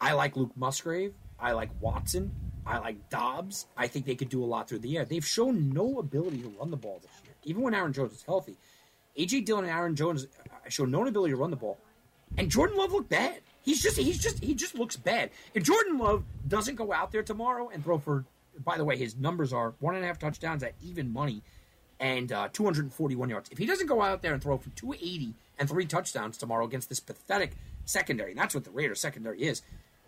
I like Luke Musgrave. I like Watson. I like Doubs. I think they could do a lot through the air. They've shown no ability to run the ball this year, even when Aaron Jones is healthy. AJ Dillon and Aaron Jones uh, show no ability to run the ball, and Jordan Love looked bad. He's just he's just he just looks bad. If Jordan Love doesn't go out there tomorrow and throw for, by the way, his numbers are one and a half touchdowns at even money and uh, 241 yards. If he doesn't go out there and throw for 280 and three touchdowns tomorrow against this pathetic secondary, that's what the Raiders secondary is,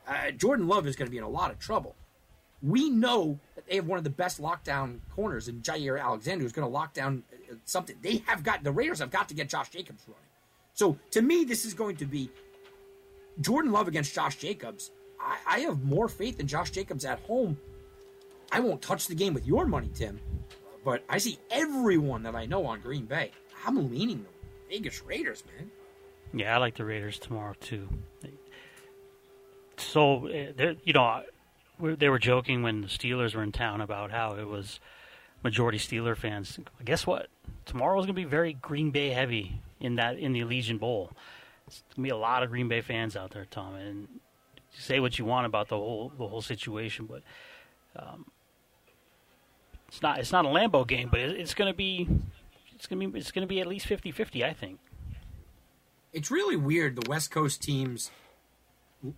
uh, Jordan Love is going to be in a lot of trouble. We know that they have one of the best lockdown corners in Jaire Alexander, who's going to lock down uh, something. They have got the Raiders have got to get Josh Jacobs running. So to me, this is going to be Jordan Love against Josh Jacobs. I, I have more faith in Josh Jacobs at home. I won't touch the game with your money, Tim, but I see everyone that I know on Green Bay. I'm leaning the Vegas Raiders, man. Yeah, I like the Raiders tomorrow too. So, uh, you know, they were joking when the Steelers were in town about how it was majority Steeler fans. Guess what? Tomorrow's going to be very Green Bay heavy in that in the Allegiant Bowl. It's going to be a lot of Green Bay fans out there, Tom. And say what you want about the whole the whole situation, but um, it's not it's not a Lambeau game, but it, it's going to be it's going to be it's going to be at least 50-50, I think. It's really weird. The West Coast teams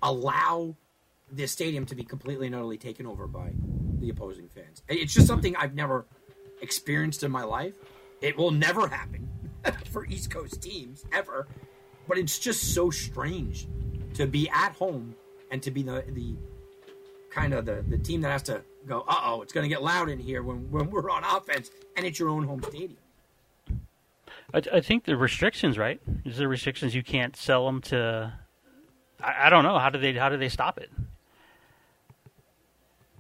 allow the stadium to be completely and utterly taken over by the opposing fans. It's just something I've never experienced in my life. It will never happen *laughs* for East Coast teams ever, but it's just so strange to be at home and to be the the kind of the, the team that has to go, uh oh, it's going to get loud in here when, when we're on offense and it's your own home stadium. I, I think the restrictions, right? Is there restrictions you can't sell them to? I, I don't know. How do they how do they stop it?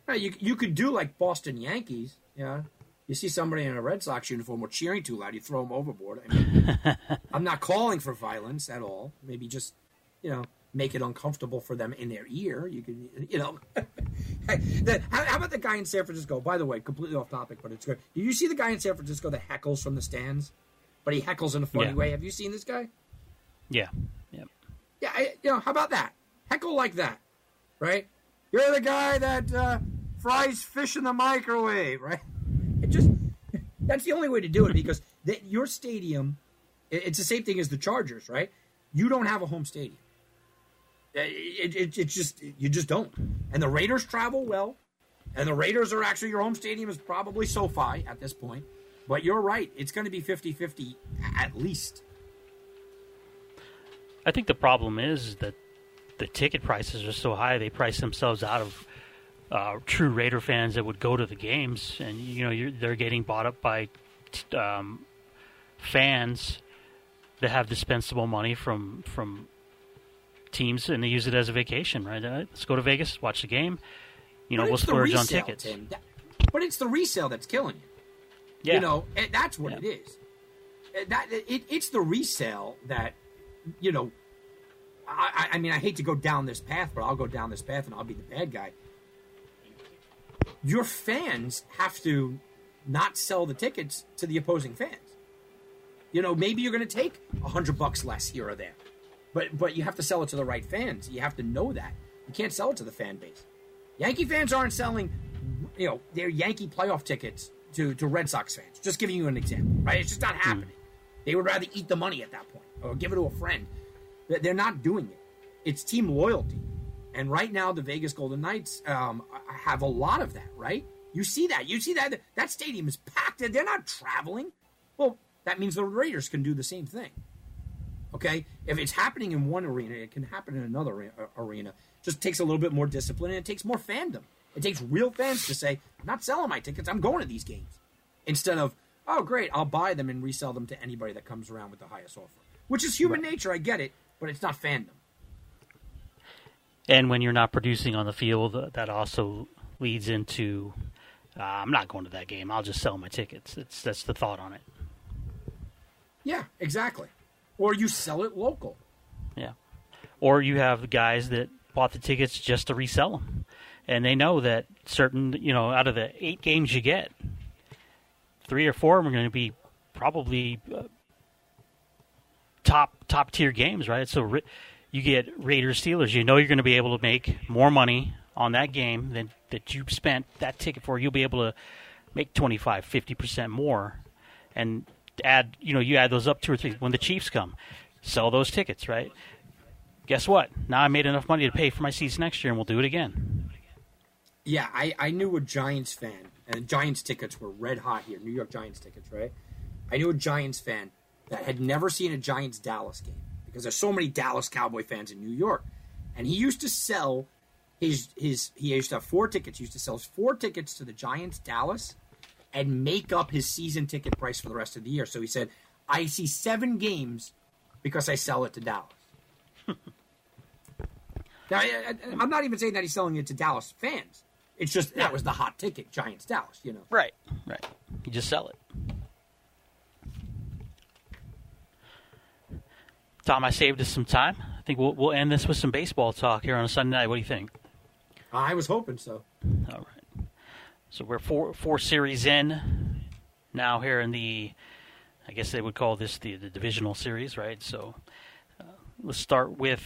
Right, you you could do like Boston Yankees. Yeah, you see somebody in a Red Sox uniform or cheering too loud, you throw them overboard. I mean, *laughs* I'm not calling for violence at all. Maybe just you know make it uncomfortable for them in their ear. You can you know. *laughs* the, how, how, about the guy in San Francisco? By the way, completely off topic, but it's good. Did you see the guy in San Francisco that heckles from the stands? But he heckles in a funny Yeah. way. Have you seen this guy? Yeah, yeah. Yeah, I, you know, how about that? Heckle like that, right? You're the guy that uh, fries fish in the microwave, right? It just *laughs* that's the only way to do it because the, your stadium, it- it's the same thing as the Chargers, right? You don't have a home stadium. It, it, it just you just don't. And the Raiders travel well, and the Raiders are actually your home stadium is probably SoFi at this point. But you're right; it's going to be 50-50 at least. I think the problem is that the ticket prices are so high; they price themselves out of uh, true Raider fans that would go to the games, and you know they're getting bought up by um, fans that have dispensable money from from teams, and they use it as a vacation. Right? Uh, let's go to Vegas, watch the game. You know, But we'll splurge on tickets. Tim. But it's the resale that's killing you. Yeah, You know, that's what Yeah. it is. Uh, That it, it's the resale that, you know. I, I I mean, I hate to go down this path, but I'll go down this path and I'll be the bad guy. Your fans have to not sell the tickets to the opposing fans. You know, maybe you're going to take a hundred bucks less here or there, but but you have to sell it to the right fans. You have to know that you can't sell it to the fan base. Yankee fans aren't selling, you know, their Yankee playoff tickets to, to Red Sox fans. Just giving you an example, right? It's just not happening. They would rather eat the money at that point or give it to a friend. They- They're not doing it. It's team loyalty. And right now, the Vegas Golden Knights um, have a lot of that, right? You see that. You see that. That stadium is packed. And they're not traveling. Well, that means the Raiders can do the same thing. Okay, if it's happening in one arena, it can happen in another arena. Just takes a little bit more discipline, and it takes more fandom. It takes real fans to say, "I'm not selling my tickets. I'm going to these games," instead of, "Oh, great, I'll buy them and resell them to anybody that comes around with the highest offer." Which is human nature. I get it, but it's not fandom. and when you're not producing on the field, uh, that also leads into uh, I'm not going to that game. I'll just sell my tickets. It's that's the thought on it. Yeah, exactly. Or you sell it local. Yeah. Or you have guys that bought the tickets just to resell them, and they know that certain, you know, out of the eight games you get, three or four of them are going to be probably uh, top top tier games, right? So you get Raiders Steelers. You know you're going to be able to make more money on that game than that you spent that ticket for. You'll be able to make 25, 50 percent more, and add you know you add those up two or three when the Chiefs come, sell those tickets, right? Guess what? Now I made enough money to pay for my seats next year, and we'll do it again. Yeah, I, I knew a Giants fan, and Giants tickets were red hot here. New York Giants tickets, right? I knew a Giants fan that had never seen a Giants Dallas game because there's so many Dallas Cowboy fans in New York, and he used to sell his his he used to have four tickets. He used to sell four tickets to the Giants Dallas, and make up his season ticket price for the rest of the year. So he said, "I see seven games because I sell it to Dallas." *laughs* Now, I, I'm not even saying that he's selling it to Dallas fans. It's just that was the hot ticket, Giants Dallas. You know. Right, right. You just sell it. Tom, I saved us some time. I think we'll we'll end this with some baseball talk here on a Sunday night. What do you think? I was hoping so. All right. So we're four four series in now here in the, I guess they would call this the, the divisional series, right? So uh, let's start with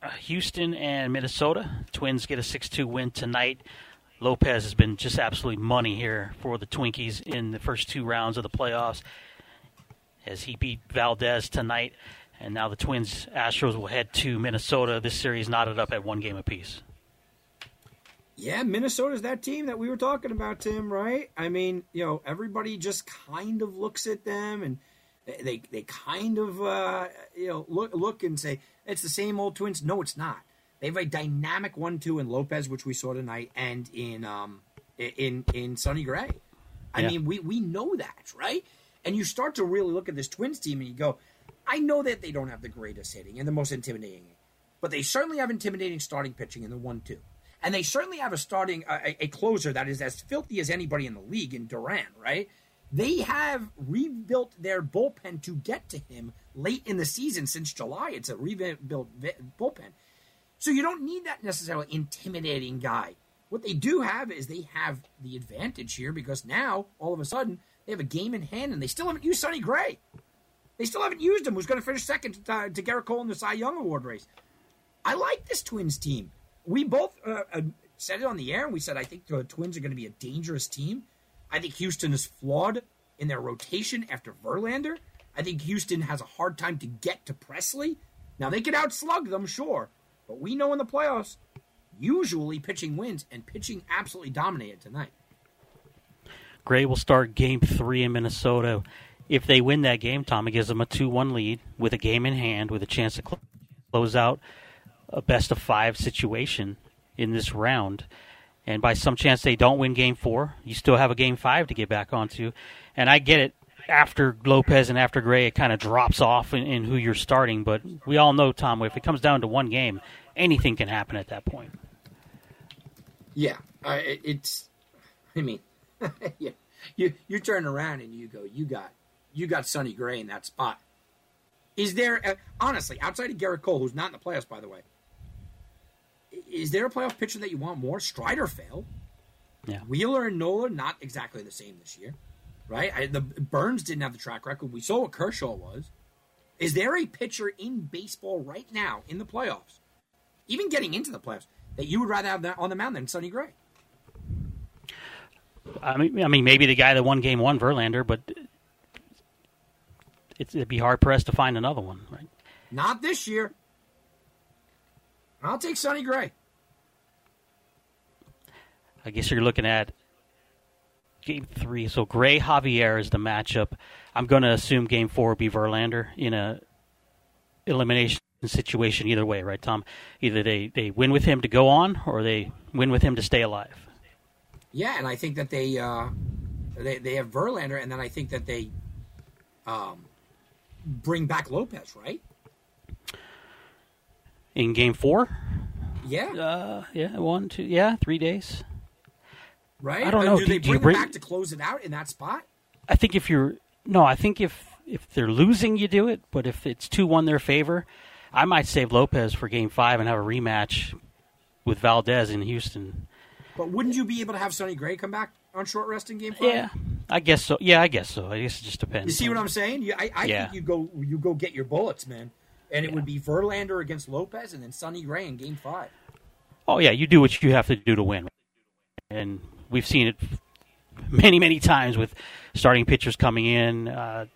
uh, Houston and Minnesota. Twins get a six two win tonight. Lopez has been just absolutely money here for the Twinkies in the first two rounds of the playoffs as he beat Valdez tonight. And now the Twins Astros will head to Minnesota. This series knotted up at one game apiece. Yeah, Minnesota's that team that we were talking about, Tim. Right? I mean, you know, everybody just kind of looks at them and they they, kind of uh, you know look look and say it's the same old Twins. No, it's not. They have a dynamic one-two in Lopez, which we saw tonight, and in um in in Sonny Gray. I Yeah. mean, we we know that, right? And you start to really look at this Twins team, and you go, I know that they don't have the greatest hitting and the most intimidating, but they certainly have intimidating starting pitching in the one-two, and they certainly have a starting a, a closer that is as filthy as anybody in the league in Duran, right? They have rebuilt their bullpen to get to him late in the season since July. It's a rebuilt bullpen. So you don't need that necessarily intimidating guy. What they do have is they have the advantage here because now all of a sudden they have a game in hand and they still haven't used Sonny Gray. They still haven't used him. Who's going to finish second to, to Gerrit Cole in the Cy Young Award race? I like this Twins team. We both uh, uh, said it on the air, and we said I think the Twins are going to be a dangerous team. I think Houston is flawed in their rotation after Verlander. I think Houston has a hard time to get to Pressly. Now they could outslug them, sure, but we know in the playoffs, usually pitching wins, and pitching absolutely dominated tonight. Gray will start game three in Minnesota. If they win that game, Tom, it gives them a 2 1 lead with a game in hand with a chance to cl- close out a best of five situation in this round. And by some chance they don't win game four, you still have a game five to get back onto. And I get it. After Lopez and after Gray, it kind of drops off in, in who you're starting. But we all know, Tom, if it comes down to one game, anything can happen at that point. Yeah, it's. I mean, *laughs* yeah, you you turn around and you go, you got you got Sonny Gray in that spot. Is there honestly outside of Gerrit Cole, who's not in the playoffs, by the way? Is there a playoff pitcher that you want more? Strider failed. Yeah. Wheeler and Nola not exactly the same this year, right? I, the Burnes didn't have the track record. We saw what Kershaw was. Is there a pitcher in baseball right now in the playoffs, even getting into the playoffs, that you would rather have that on the mound than Sonny Gray? I mean, I mean, maybe the guy that won Game One, Verlander, but it's, it'd be hard pressed to find another one, right? Not this year. I'll take Sonny Gray. I guess you're looking at Game Three. So Gray Javier is the matchup. I'm going to assume Game Four will be Verlander in a elimination situation. Either way, right, Tom? Either they they win with him to go on, or they win with him to stay alive. Yeah, and I think that they uh, they they have Verlander, and then I think that they um, bring back Lopez, right? In Game Four, Yeah, uh, yeah, one, two, yeah, three days. right. I don't Uh, know. Do Do- they do bring bring- back to close it out in that spot? I think if you're no, I think if if they're losing, you do it. But if it's two one their favor, I might save Lopez for Game Five and have a rematch with Valdez in Houston. But wouldn't you be able to have Sonny Gray come back on short rest in Game Five? Yeah, I guess so. Yeah, I guess so. I guess it just depends. You see what I'm saying? You, I, I Yeah. think you go you go get your bullets, man, and it would be Verlander against Lopez, and then Sonny Gray in Game Five. Oh yeah, you do what you have to do to win, and we've seen it many, many times with starting pitchers coming in, uh,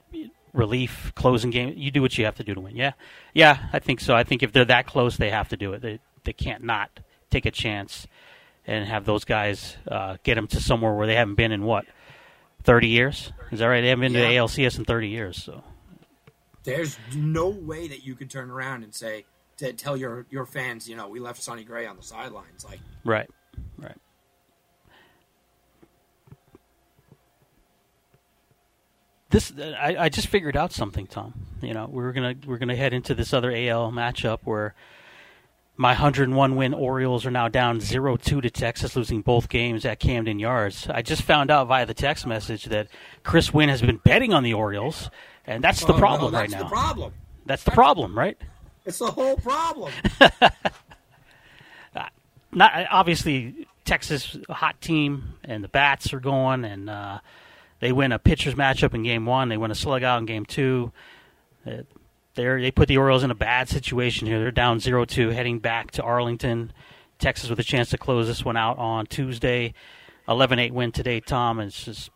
relief, closing game. You do what you have to do to win. Yeah, yeah, I think so. I think if they're that close, they have to do it. They they can't not take a chance and have those guys uh, get them to somewhere where they haven't been in what thirty years. Is that right? They haven't been Yeah. to ALCS in thirty years. So There's no way that you could turn around and say to tell your your fans, you know, we left Sonny Gray on the sidelines. Like, right, right. this I, I just figured out something, Tom. You know, we're gonna we're gonna head into this other AL matchup where my 101 win Orioles are now down 0-2 to Texas, losing both games at Camden Yards. I just found out via the text message that Chris Wynn has been betting on the Orioles, and that's the oh, no, problem right that's now. the problem. That's the problem, right? It's the whole problem. *laughs* not obviously Texas hot team and the bats are going and uh, they win a pitchers matchup in game one. They win a slug out in game two. Uh, they're, they put the Orioles in a bad situation here. They're down 0-2 heading back to Arlington. Texas with a chance to close this one out on Tuesday. 11-8 win today, Tom. And it's just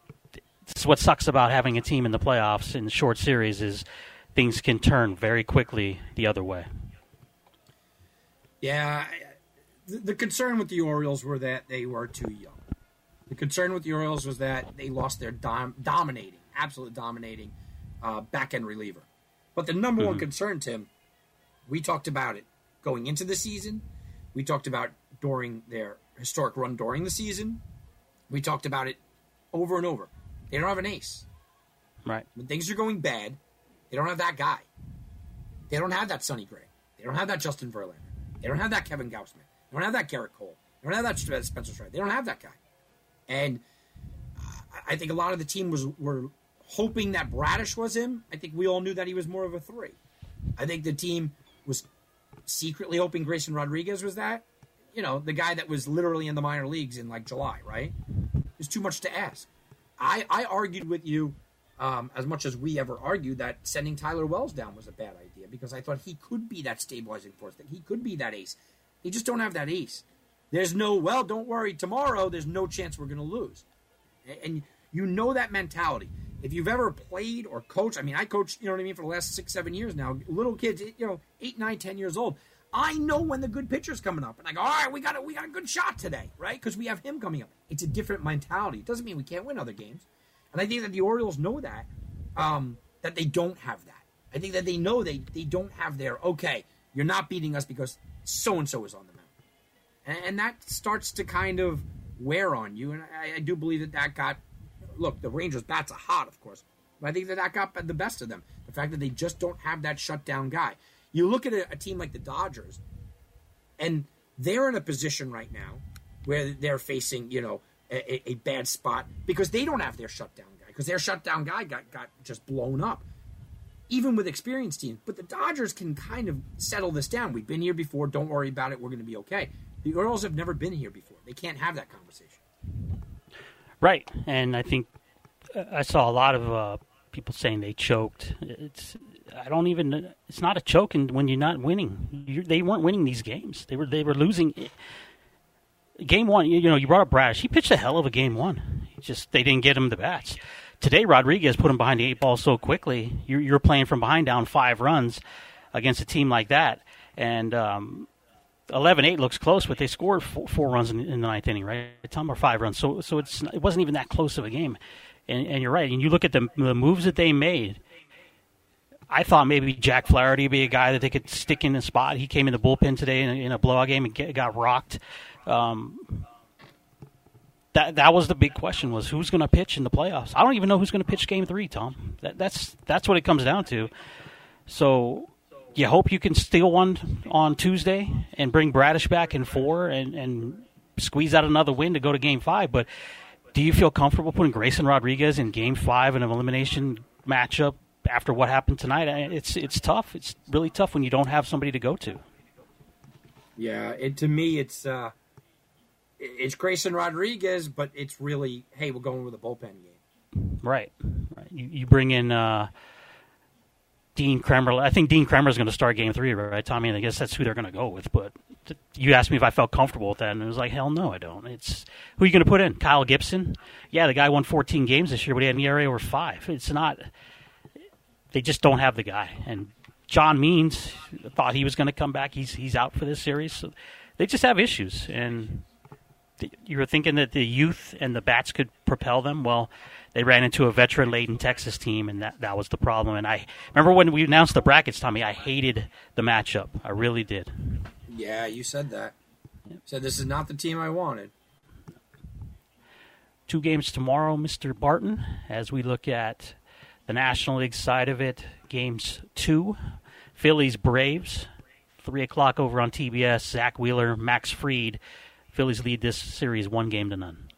this is what sucks about having a team in the playoffs in short series is things can turn very quickly the other way. yeah, the, concern with the Orioles were that they were too young. The concern with the Orioles was that they lost their dom- dominating, absolute dominating uh, back end reliever. But the number one concern, Tim, we talked about it going into the season. We talked about during their historic run during the season. We talked about it over and over. They don't have an ace. Right. When things are going bad, they don't have that guy. They don't have that Sonny Gray. They don't have that Justin Verlander. They don't have that Kevin Gausman. They don't have that Gerrit Cole. They don't have that Spencer Strider. They don't have that guy. And uh, I think a lot of the team was were hoping that Bradish was him. I think we all knew that he was more of a three. I think the team was secretly hoping Grayson Rodriguez was that. You know, the guy that was literally in the minor leagues in like July, right? It's too much to ask. I, I argued with you um, as much as we ever argued that sending Tyler Wells down was a bad idea because I thought he could be that stabilizing force, that he could be that ace. They just don't have that ace. There's no, well, don't worry, tomorrow there's no chance we're going to lose. And you know that mentality. If you've ever played or coached, I mean, I coached, you know what I mean, for the last six, seven years now, little kids, you know, eight, nine, ten years old. I know when the good pitcher's coming up, and I go, all right, we got a, we got a good shot today, right? Because we have him coming up. It's a different mentality. It doesn't mean we can't win other games, and I think that the Orioles know that, um, that they don't have that. I think that they know they they don't have their okay. You're not beating us because so and so is on the mound, and, and, that starts to kind of wear on you. And I, I do believe that that got look, the Rangers' bats are hot, of course, but I think that that got the best of them. The fact that they just don't have that shutdown guy. You look at a, a team like the Dodgers, and they're in a position right now where they're facing, you know, a, a bad spot because they don't have their shutdown guy because their shutdown guy got, got just blown up even with experienced teams. But the Dodgers can kind of settle this down. We've been here before. Don't worry about it. We're going to be okay. The Orioles have never been here before. They can't have that conversation. Right, and I think uh, I saw a lot of uh, people saying they choked. It's I don't even. It's not a choke when you're not winning. You're, they weren't winning these games. They were they were losing. Game one, you, you know, you brought up Bradish. He pitched a hell of a game one. Just they didn't get him the bats. Today, Rodriguez put him behind the eight ball so quickly. You're, you're playing from behind, down five runs against a team like that, and um, 11-8 looks close, but they scored four, four runs in, in, the ninth inning, right? Tom or five runs, so so it's it wasn't even that close of a game. And, and you're right. And you look at the, the moves that they made. I thought maybe Jack Flaherty would be a guy that they could stick in the spot. He came in the bullpen today in, in a blowout game and get, got rocked. Um, that that was the big question: was who's going to pitch in the playoffs? I don't even know who's going to pitch Game Three, Tom. That, that's that's what it comes down to. So you hope you can steal one on Tuesday and bring Bradish back in four and, and squeeze out another win to go to game five. But do you feel comfortable putting Grayson Rodriguez in game five in an elimination matchup after what happened tonight? It's it's tough. It's really tough when you don't have somebody to go to. Yeah, it, to me, it's uh, it's Grayson Rodriguez, but it's really hey, we're going with a bullpen game. Right, right. You, you bring in. Uh, Dean Kremer. I think Dean Kremer is going to start Game Three, right, Tommy? And I guess that's who they're going to go with. But you asked me if I felt comfortable with that, and it was like, hell no, I don't. It's who are you going to put in? Kyle Gibson? Yeah, the guy won 14 games this year, but he had an ERA over five. It's not. They just don't have the guy. And John Means thought he was going to come back. He's he's out for this series. So they just have issues, and you were thinking that the youth and the bats could propel them. Well, they ran into a veteran laden Texas team, and that, that was the problem. And I remember when we announced the brackets, Tommy, I hated the matchup. I really did. Yeah, you said that. You said this is not the team I wanted. Two games tomorrow, Mr. Barton, as we look at the National League side of it. Games two, Phillies Braves, three o'clock over on TBS. Zack Wheeler, Max Fried. Phillies lead this series one game to none.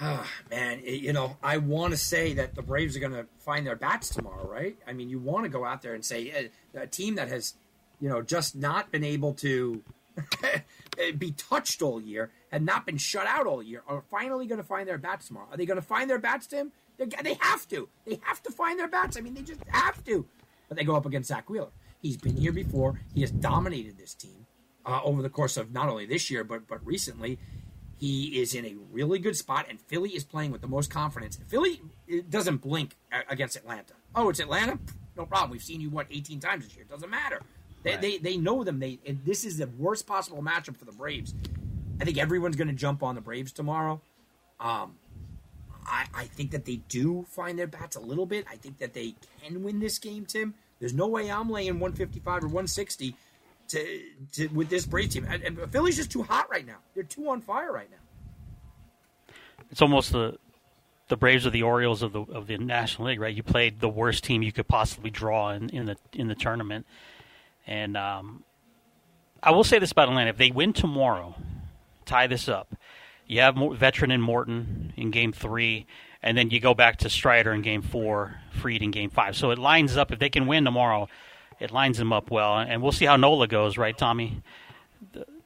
Oh, man, it, you know, I want to say that the Braves are going to find their bats tomorrow, right? I mean, you want to go out there and say a, a team that has, you know, just not been able to *laughs* eh, be touched all year, had not been shut out all year, are finally going to find their bats tomorrow. Are they going to find their bats, Tim? They're, they have to. They have to find their bats. I mean, they just have to. But they go up against Zack Wheeler. He's been here before. He has dominated this team uh, over the course of not only this year but but recently. He is in a really good spot, and Philly is playing with the most confidence. Philly doesn't blink against Atlanta. Oh, it's Atlanta? No problem. We've seen you, what, 18 times this year. It doesn't matter. They, right. they, they know them. They and This is the worst possible matchup for the Braves. I think everyone's going to jump on the Braves tomorrow. Um, I, I think that they do find their bats a little bit. I think that they can win this game, Tim. There's no way I'm laying 155 or 160 to, to with this Braves team. And, and Philly's just too hot right now. They're too on fire right now. It's almost the the Braves or the Orioles of the of the National League, right? You played the worst team you could possibly draw in, in the in the tournament, and um, I will say this about Atlanta: if they win tomorrow, tie this up, you have veteran in Morton in Game Three, and then you go back to Strider in Game Four, Fried in Game Five. So it lines up. If they can win tomorrow, it lines them up well, and we'll see how Nola goes, right, Tommy?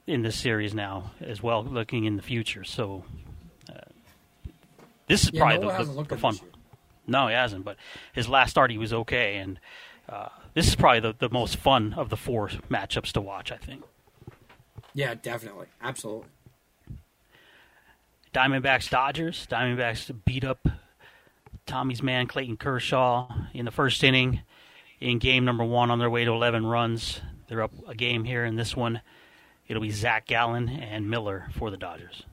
In this series now as well, looking in the future. So this is yeah, probably Nola the, the, the fun. No, he hasn't. But his last start, he was okay, and uh, this is probably the, the most fun of the four matchups to watch. I think. Yeah, definitely, absolutely. Diamondbacks Dodgers. Diamondbacks beat up Tommy's man Clayton Kershaw in the first inning in game number one on their way to 11 runs. They're up a game here in this one. It'll be Zac Gallen and Miller for the Dodgers.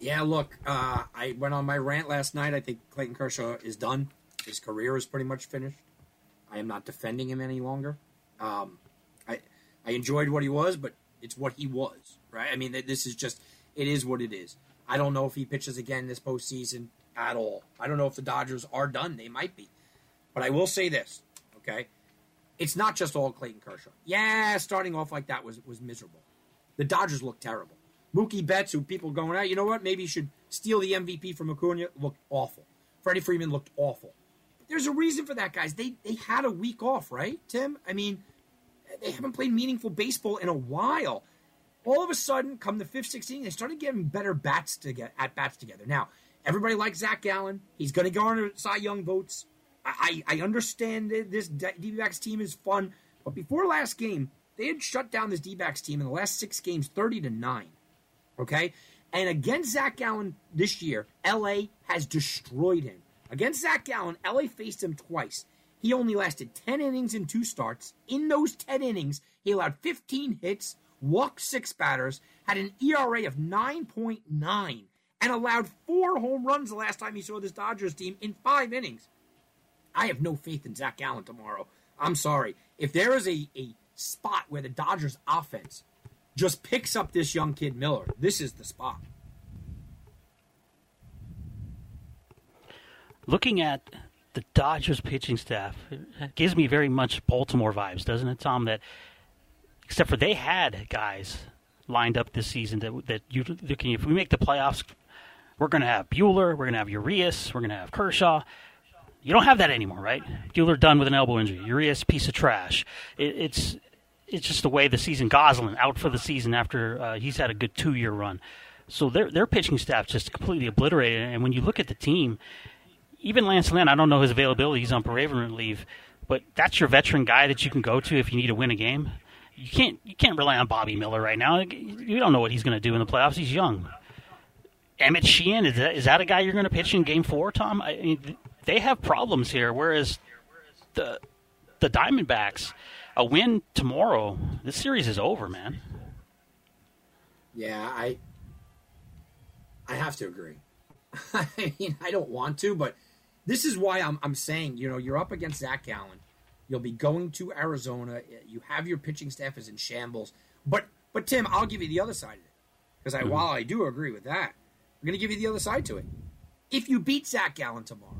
Yeah, look, uh, I went on my rant last night. I think Clayton Kershaw is done. His career is pretty much finished. I am not defending him any longer. Um, I I enjoyed what he was, but it's what he was, right? I mean, this is just it is what it is. I don't know if he pitches again this postseason at all. I don't know if the Dodgers are done. They might be, but I will say this, okay? It's not just all Clayton Kershaw. Yeah, starting off like that was was miserable. The Dodgers look terrible. Mookie Betts, who people going out, you know what? Maybe you should steal the MVP from Acuna. Looked awful. Freddie Freeman looked awful. There's a reason for that, guys. They they had a week off, right, Tim? I mean, they haven't played meaningful baseball in a while. All of a sudden, come the fifth, 16, they started getting better bats to get at bats together. Now, everybody likes Zac Gallen. He's going to garner Cy Young votes. I, I, understand that this D-backs team is fun, but before last game, they had shut down this D-backs team in the last six games, thirty to nine. Okay? And against Zac Gallen this year, LA has destroyed him. Against Zac Gallen, LA faced him twice. He only lasted 10 innings in two starts. In those 10 innings, he allowed 15 hits, walked six batters, had an ERA of 9.9, and allowed four home runs the last time he saw this Dodgers team in five innings. I have no faith in Zac Gallen tomorrow. I'm sorry. If there is a, a spot where the Dodgers offense just picks up this young kid Miller. This is the spot. Looking at the Dodgers pitching staff, gives me very much Baltimore vibes, doesn't it, Tom? That except for they had guys lined up this season that that you looking if we make the playoffs, we're going to have Buehler, we're going to have Urias, we're going to have Kershaw. You don't have that anymore, right? Buehler done with an elbow injury. Urias piece of trash. It, it's it's just the way the season. Gonsolin out for the season after uh, he's had a good two year run. So their their pitching staff just completely obliterated. And when you look at the team, even Lance Lynn, I don't know his availability. He's on bereavement leave, but that's your veteran guy that you can go to if you need to win a game. You can't you can't rely on Bobby Miller right now. You don't know what he's going to do in the playoffs. He's young. Emmet Sheehan is that, is that a guy you're going to pitch in Game Four, Tom? I mean, they have problems here. Whereas the the Diamondbacks, a win tomorrow, this series is over, man. Yeah, I I have to agree. *laughs* I mean, I don't want to, but this is why I'm I'm saying, you know, you're up against Zac Gallen. You'll be going to Arizona. You have your pitching staff is in shambles. But but Tim, I'll give you the other side of it. Because I, mm-hmm. while I do agree with that, I'm going to give you the other side to it. If you beat Zac Gallen tomorrow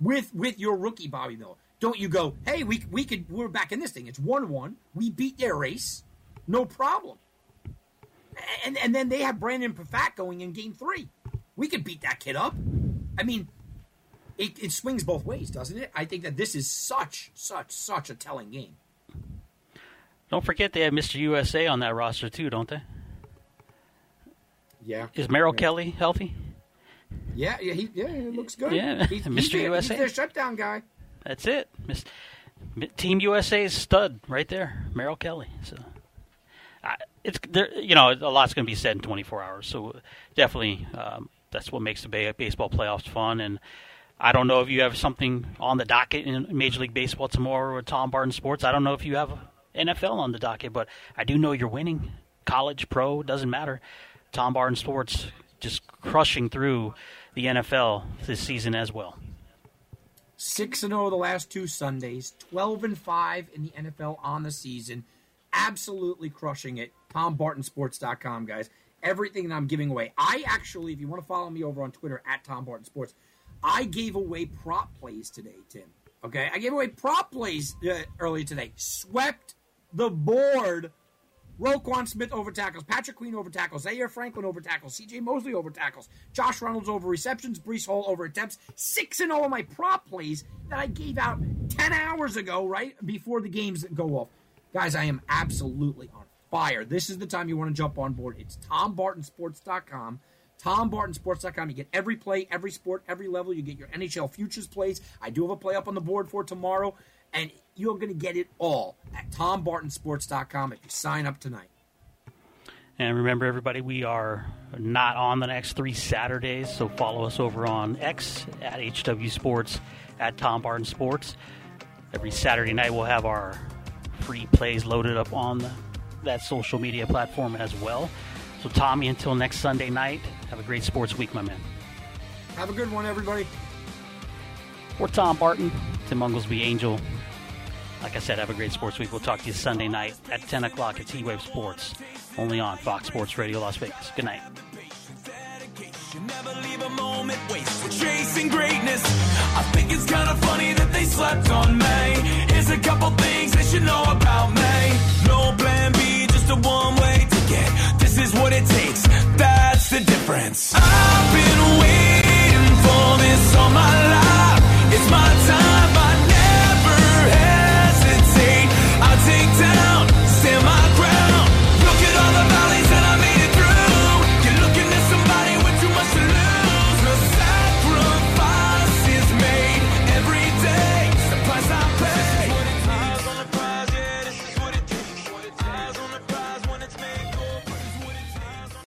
with with your rookie Bobby Miller, don't you go, hey, we we could we're back in this thing. It's one one. We beat their race, no problem. And and then they have Brandon Pfaadt going in game three. We could beat that kid up. I mean, it, it swings both ways, doesn't it? I think that this is such such such a telling game. Don't forget they have Mr. USA on that roster too, don't they? Yeah. Is Merrill yeah. Kelly healthy? Yeah, yeah, he yeah, he looks good. Yeah, *laughs* he's, Mr. He's USA. He's their shutdown guy. That's it. Miss, Team USA's stud right there, Merrill Kelly. So, it's there. You know, a lot's going to be said in 24 hours. So, definitely, um, that's what makes the baseball playoffs fun. And I don't know if you have something on the docket in Major League Baseball tomorrow or Tom Barton Sports. I don't know if you have NFL on the docket, but I do know you're winning. College, pro, doesn't matter. Tom Barton Sports just crushing through the NFL this season as well. 6 and 0 the last two Sundays, 12 and 5 in the NFL on the season. Absolutely crushing it. TomBartonSports.com, guys. Everything that I'm giving away. I actually, if you want to follow me over on Twitter at Tom Barton Sports, I gave away prop plays today, Tim. Okay, I gave away prop plays uh, earlier today. Swept the board. Roquan Smith over tackles, Patrick Queen over tackles, Zaire Franklin over tackles, CJ Mosley over tackles, Josh Reynolds over receptions, Breece Hall over attempts. Six and all of my prop plays that I gave out 10 hours ago, right before the games that go off. Guys, I am absolutely on fire. This is the time you want to jump on board. It's TomBartonSports.com. TomBartonSports.com. You get every play, every sport, every level. You get your NHL futures plays. I do have a play up on the board for tomorrow and you're going to get it all at tombartonsports.com if you sign up tonight. And remember, everybody, we are not on the next three Saturdays, so follow us over on X at HW Sports at Tom Barton Sports. Every Saturday night, we'll have our free plays loaded up on the, that social media platform as well. So, Tommy, until next Sunday night, have a great sports week, my man. Have a good one, everybody. For Tom Barton, Tim Unglesby Angel, like I said, have a great sports week. We'll talk to you Sunday night at 10 o'clock at HeatWave Sports, only on Fox Sports Radio Las Vegas. Good night. Never leave a moment wasted chasing greatness. I think it's kind of funny that they slept on me. Here's a couple things they should know about me. No plan B, just a one way get. This is what it takes. That's the difference. I've been waiting for this all my life. It's my time. I never hesitate. I'll take down.